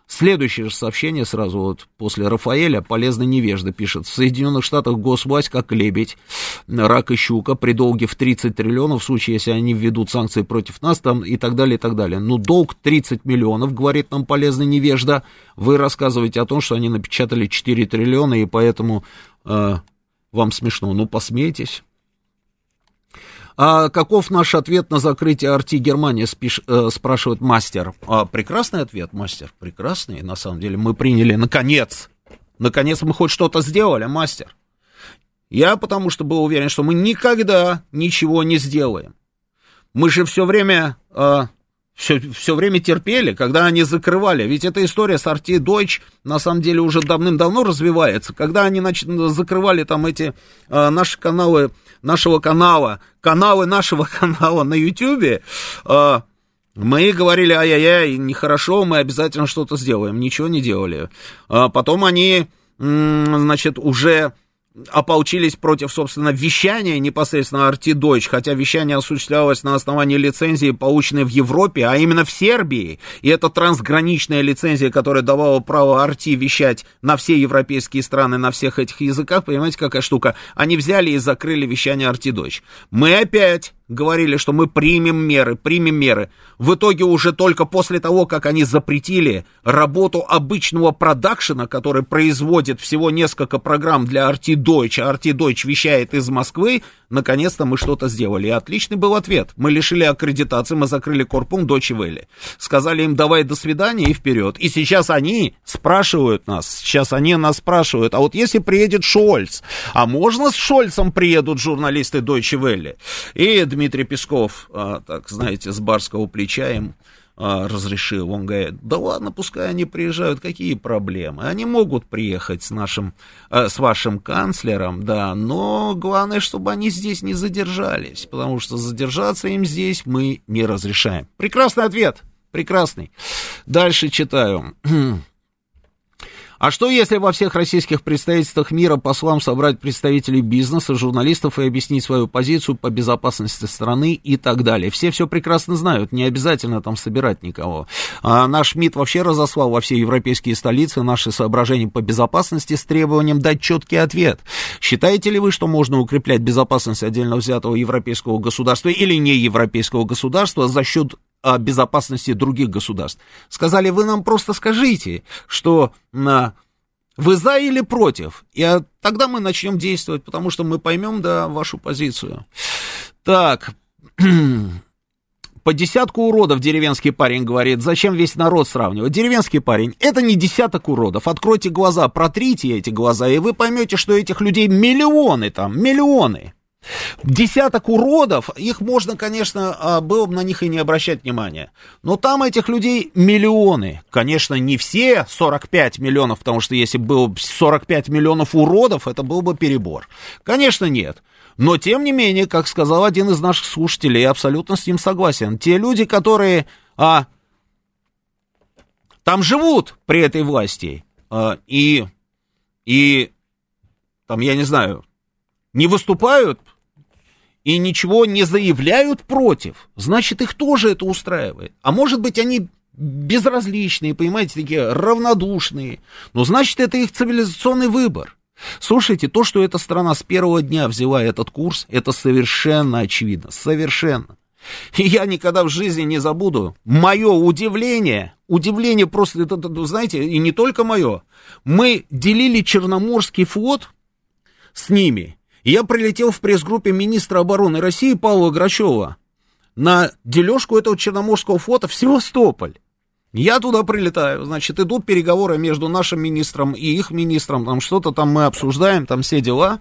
Следующее же сообщение сразу вот после Рафаэля, полезный невежда, пишет. В Соединенных Штатах госвласть как лебедь, рак и щука, при долге в 30 триллионов, в случае, если они введут санкции против нас, там и так далее, и так далее. Ну, долг 30 миллионов, говорит нам полезный невежда. Вы рассказываете о том, что они напечатали 4 триллиона, и поэтому а, вам смешно, ну посмейтесь. А каков наш ответ на закрытие Арти Германия, спиш, э, спрашивает мастер. А, прекрасный ответ, мастер, прекрасный. На самом деле мы приняли, наконец, наконец мы хоть что-то сделали, мастер. Я потому что был уверен, что мы никогда ничего не сделаем. Мы же все время э, все, все время терпели, когда они закрывали. Ведь эта история с Арти Дойч на самом деле уже давным-давно развивается. Когда они значит, закрывали там эти э, наши каналы, нашего канала, каналы нашего канала на Ютьюбе, э, мы говорили, ай-яй-яй, нехорошо, мы обязательно что-то сделаем. Ничего не делали. А потом они, значит, уже ополчились против, собственно, вещания непосредственно Арти Дойч, хотя вещание осуществлялось на основании лицензии, полученной в Европе, а именно в Сербии. И это трансграничная лицензия, которая давала право Арти вещать на все европейские страны, на всех этих языках. Понимаете, какая штука? Они взяли и закрыли вещание Арти Дойч. Мы опять говорили, что мы примем меры, примем меры. В итоге уже только после того, как они запретили работу обычного продакшена, который производит всего несколько программ для RT Deutsch, а RT Deutsch вещает из Москвы, наконец-то мы что-то сделали. И отличный был ответ. Мы лишили аккредитации, мы закрыли корпункт Deutsche Welle. Сказали им, давай до свидания и вперед. И сейчас они спрашивают нас, сейчас они нас спрашивают, а вот если приедет Шольц, а можно с Шольцем приедут журналисты Deutsche Welle? И Дмитрий Песков, а, так, знаете, с барского плеча им а, разрешил. Он говорит, да ладно, пускай они приезжают, какие проблемы? Они могут приехать с нашим, а, с вашим канцлером, да, но главное, чтобы они здесь не задержались, потому что задержаться им здесь мы не разрешаем. Прекрасный ответ, прекрасный. Дальше читаю. А что, если во всех российских представительствах мира послам собрать представителей бизнеса, журналистов и объяснить свою позицию по безопасности страны и так далее? Все все прекрасно знают, не обязательно там собирать никого. А наш МИД вообще разослал во все европейские столицы наши соображения по безопасности с требованием дать четкий ответ. Считаете ли вы, что можно укреплять безопасность отдельно взятого европейского государства или не европейского государства за счет о безопасности других государств. Сказали, вы нам просто скажите, что на вы за или против? И а, тогда мы начнем действовать, потому что мы поймем, да, вашу позицию. Так, по десятку уродов деревенский парень говорит, зачем весь народ сравнивать? Деревенский парень, это не десяток уродов. Откройте глаза, протрите эти глаза, и вы поймете, что этих людей миллионы там, миллионы. Десяток уродов, их можно, конечно, а, было бы на них и не обращать внимания. Но там этих людей миллионы. Конечно, не все 45 миллионов, потому что если было 45 миллионов уродов, это был бы перебор. Конечно, нет. Но, тем не менее, как сказал один из наших слушателей, я абсолютно с ним согласен. Те люди, которые а, там живут при этой власти, а, и, и там, я не знаю, не выступают и ничего не заявляют против, значит, их тоже это устраивает. А может быть, они безразличные, понимаете, такие равнодушные. Но значит, это их цивилизационный выбор. Слушайте, то, что эта страна с первого дня взяла этот курс, это совершенно очевидно, совершенно. И я никогда в жизни не забуду мое удивление, удивление просто, знаете, и не только мое. Мы делили Черноморский флот с ними, я прилетел в пресс-группе министра обороны России Павла Грачева на дележку этого черноморского флота в Севастополь. Я туда прилетаю, значит, идут переговоры между нашим министром и их министром, там что-то там мы обсуждаем, там все дела.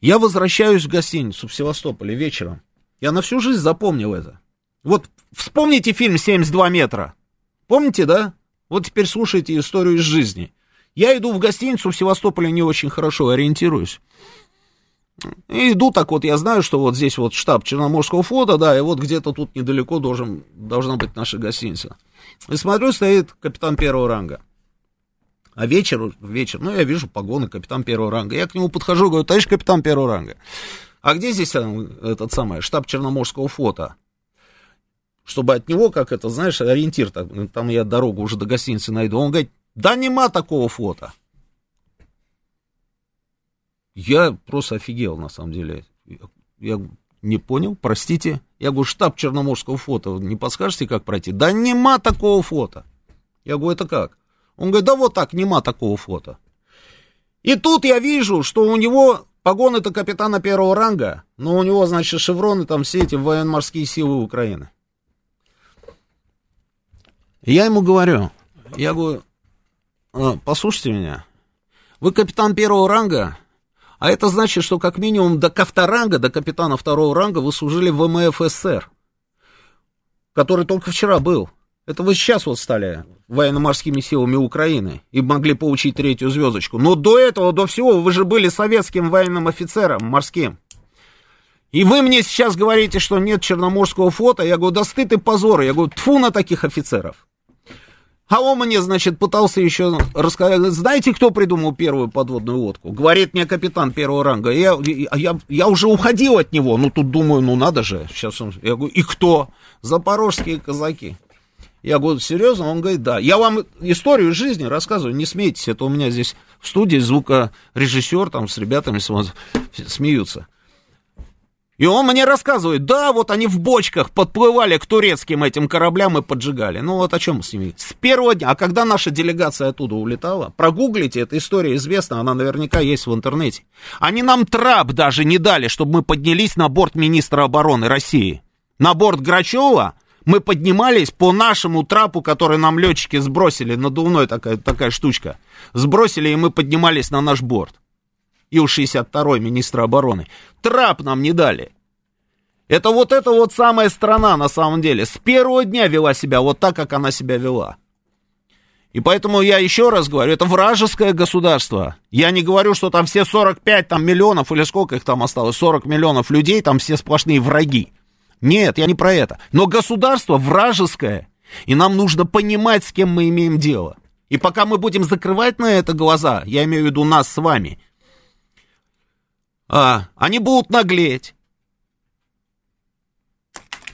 Я возвращаюсь в гостиницу в Севастополе вечером. Я на всю жизнь запомнил это. Вот вспомните фильм «72 метра». Помните, да? Вот теперь слушайте историю из жизни. Я иду в гостиницу в Севастополе, не очень хорошо ориентируюсь. И иду так вот, я знаю, что вот здесь вот штаб Черноморского флота, да, и вот где-то тут недалеко должен, должна быть наша гостиница. И смотрю, стоит капитан первого ранга. А вечер, вечер, ну, я вижу погоны, капитан первого ранга. Я к нему подхожу, говорю, товарищ капитан первого ранга, а где здесь э, этот самый штаб Черноморского флота? Чтобы от него, как это, знаешь, ориентир, там я дорогу уже до гостиницы найду. Он говорит, да нема такого фото. Я просто офигел, на самом деле. Я не понял, простите. Я говорю, штаб Черноморского фото, не подскажете, как пройти? Да нема такого фото. Я говорю, это как? Он говорит, да вот так, нема такого фото. И тут я вижу, что у него погоны-то капитана первого ранга, но у него, значит, шевроны там все эти военно-морские силы Украины. Я ему говорю, я говорю, «А, послушайте меня, вы капитан первого ранга, а это значит, что как минимум до кавторанга, до капитана второго ранга вы служили в ВМФ СССР, который только вчера был. Это вы сейчас вот стали военно-морскими силами Украины и могли получить третью звездочку. Но до этого, до всего, вы же были советским военным офицером морским. И вы мне сейчас говорите, что нет Черноморского флота. Я говорю, да стыд и позор. Я говорю, тфу на таких офицеров. А он мне, значит, пытался еще рассказать. Знаете, кто придумал первую подводную лодку? Говорит мне капитан первого ранга. Я, я, я уже уходил от него. Ну, тут думаю, ну, надо же. Сейчас он... Я говорю, и кто? Запорожские казаки. Я говорю, серьезно? Он говорит, да. Я вам историю жизни рассказываю, не смейтесь. Это у меня здесь в студии звукорежиссер там с ребятами смеются. И он мне рассказывает, да, вот они в бочках подплывали к турецким этим кораблям и поджигали. Ну вот о чем с ними? С первого дня. А когда наша делегация оттуда улетала, прогуглите, эта история известна, она наверняка есть в интернете. Они нам трап даже не дали, чтобы мы поднялись на борт министра обороны России. На борт Грачева мы поднимались по нашему трапу, который нам летчики сбросили, надувной такая, такая штучка. Сбросили, и мы поднимались на наш борт. Ил-62 министра обороны. Трап нам не дали. Это вот эта вот самая страна на самом деле. С первого дня вела себя вот так, как она себя вела. И поэтому я еще раз говорю, это вражеское государство. Я не говорю, что там все 45 там, миллионов, или сколько их там осталось, 40 миллионов людей, там все сплошные враги. Нет, я не про это. Но государство вражеское, и нам нужно понимать, с кем мы имеем дело. И пока мы будем закрывать на это глаза, я имею в виду нас с вами, а, они будут наглеть.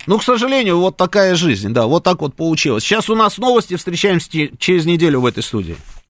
Ну, к сожалению, вот такая жизнь, да, вот так вот получилось. Сейчас у нас новости, встречаемся через неделю в этой студии.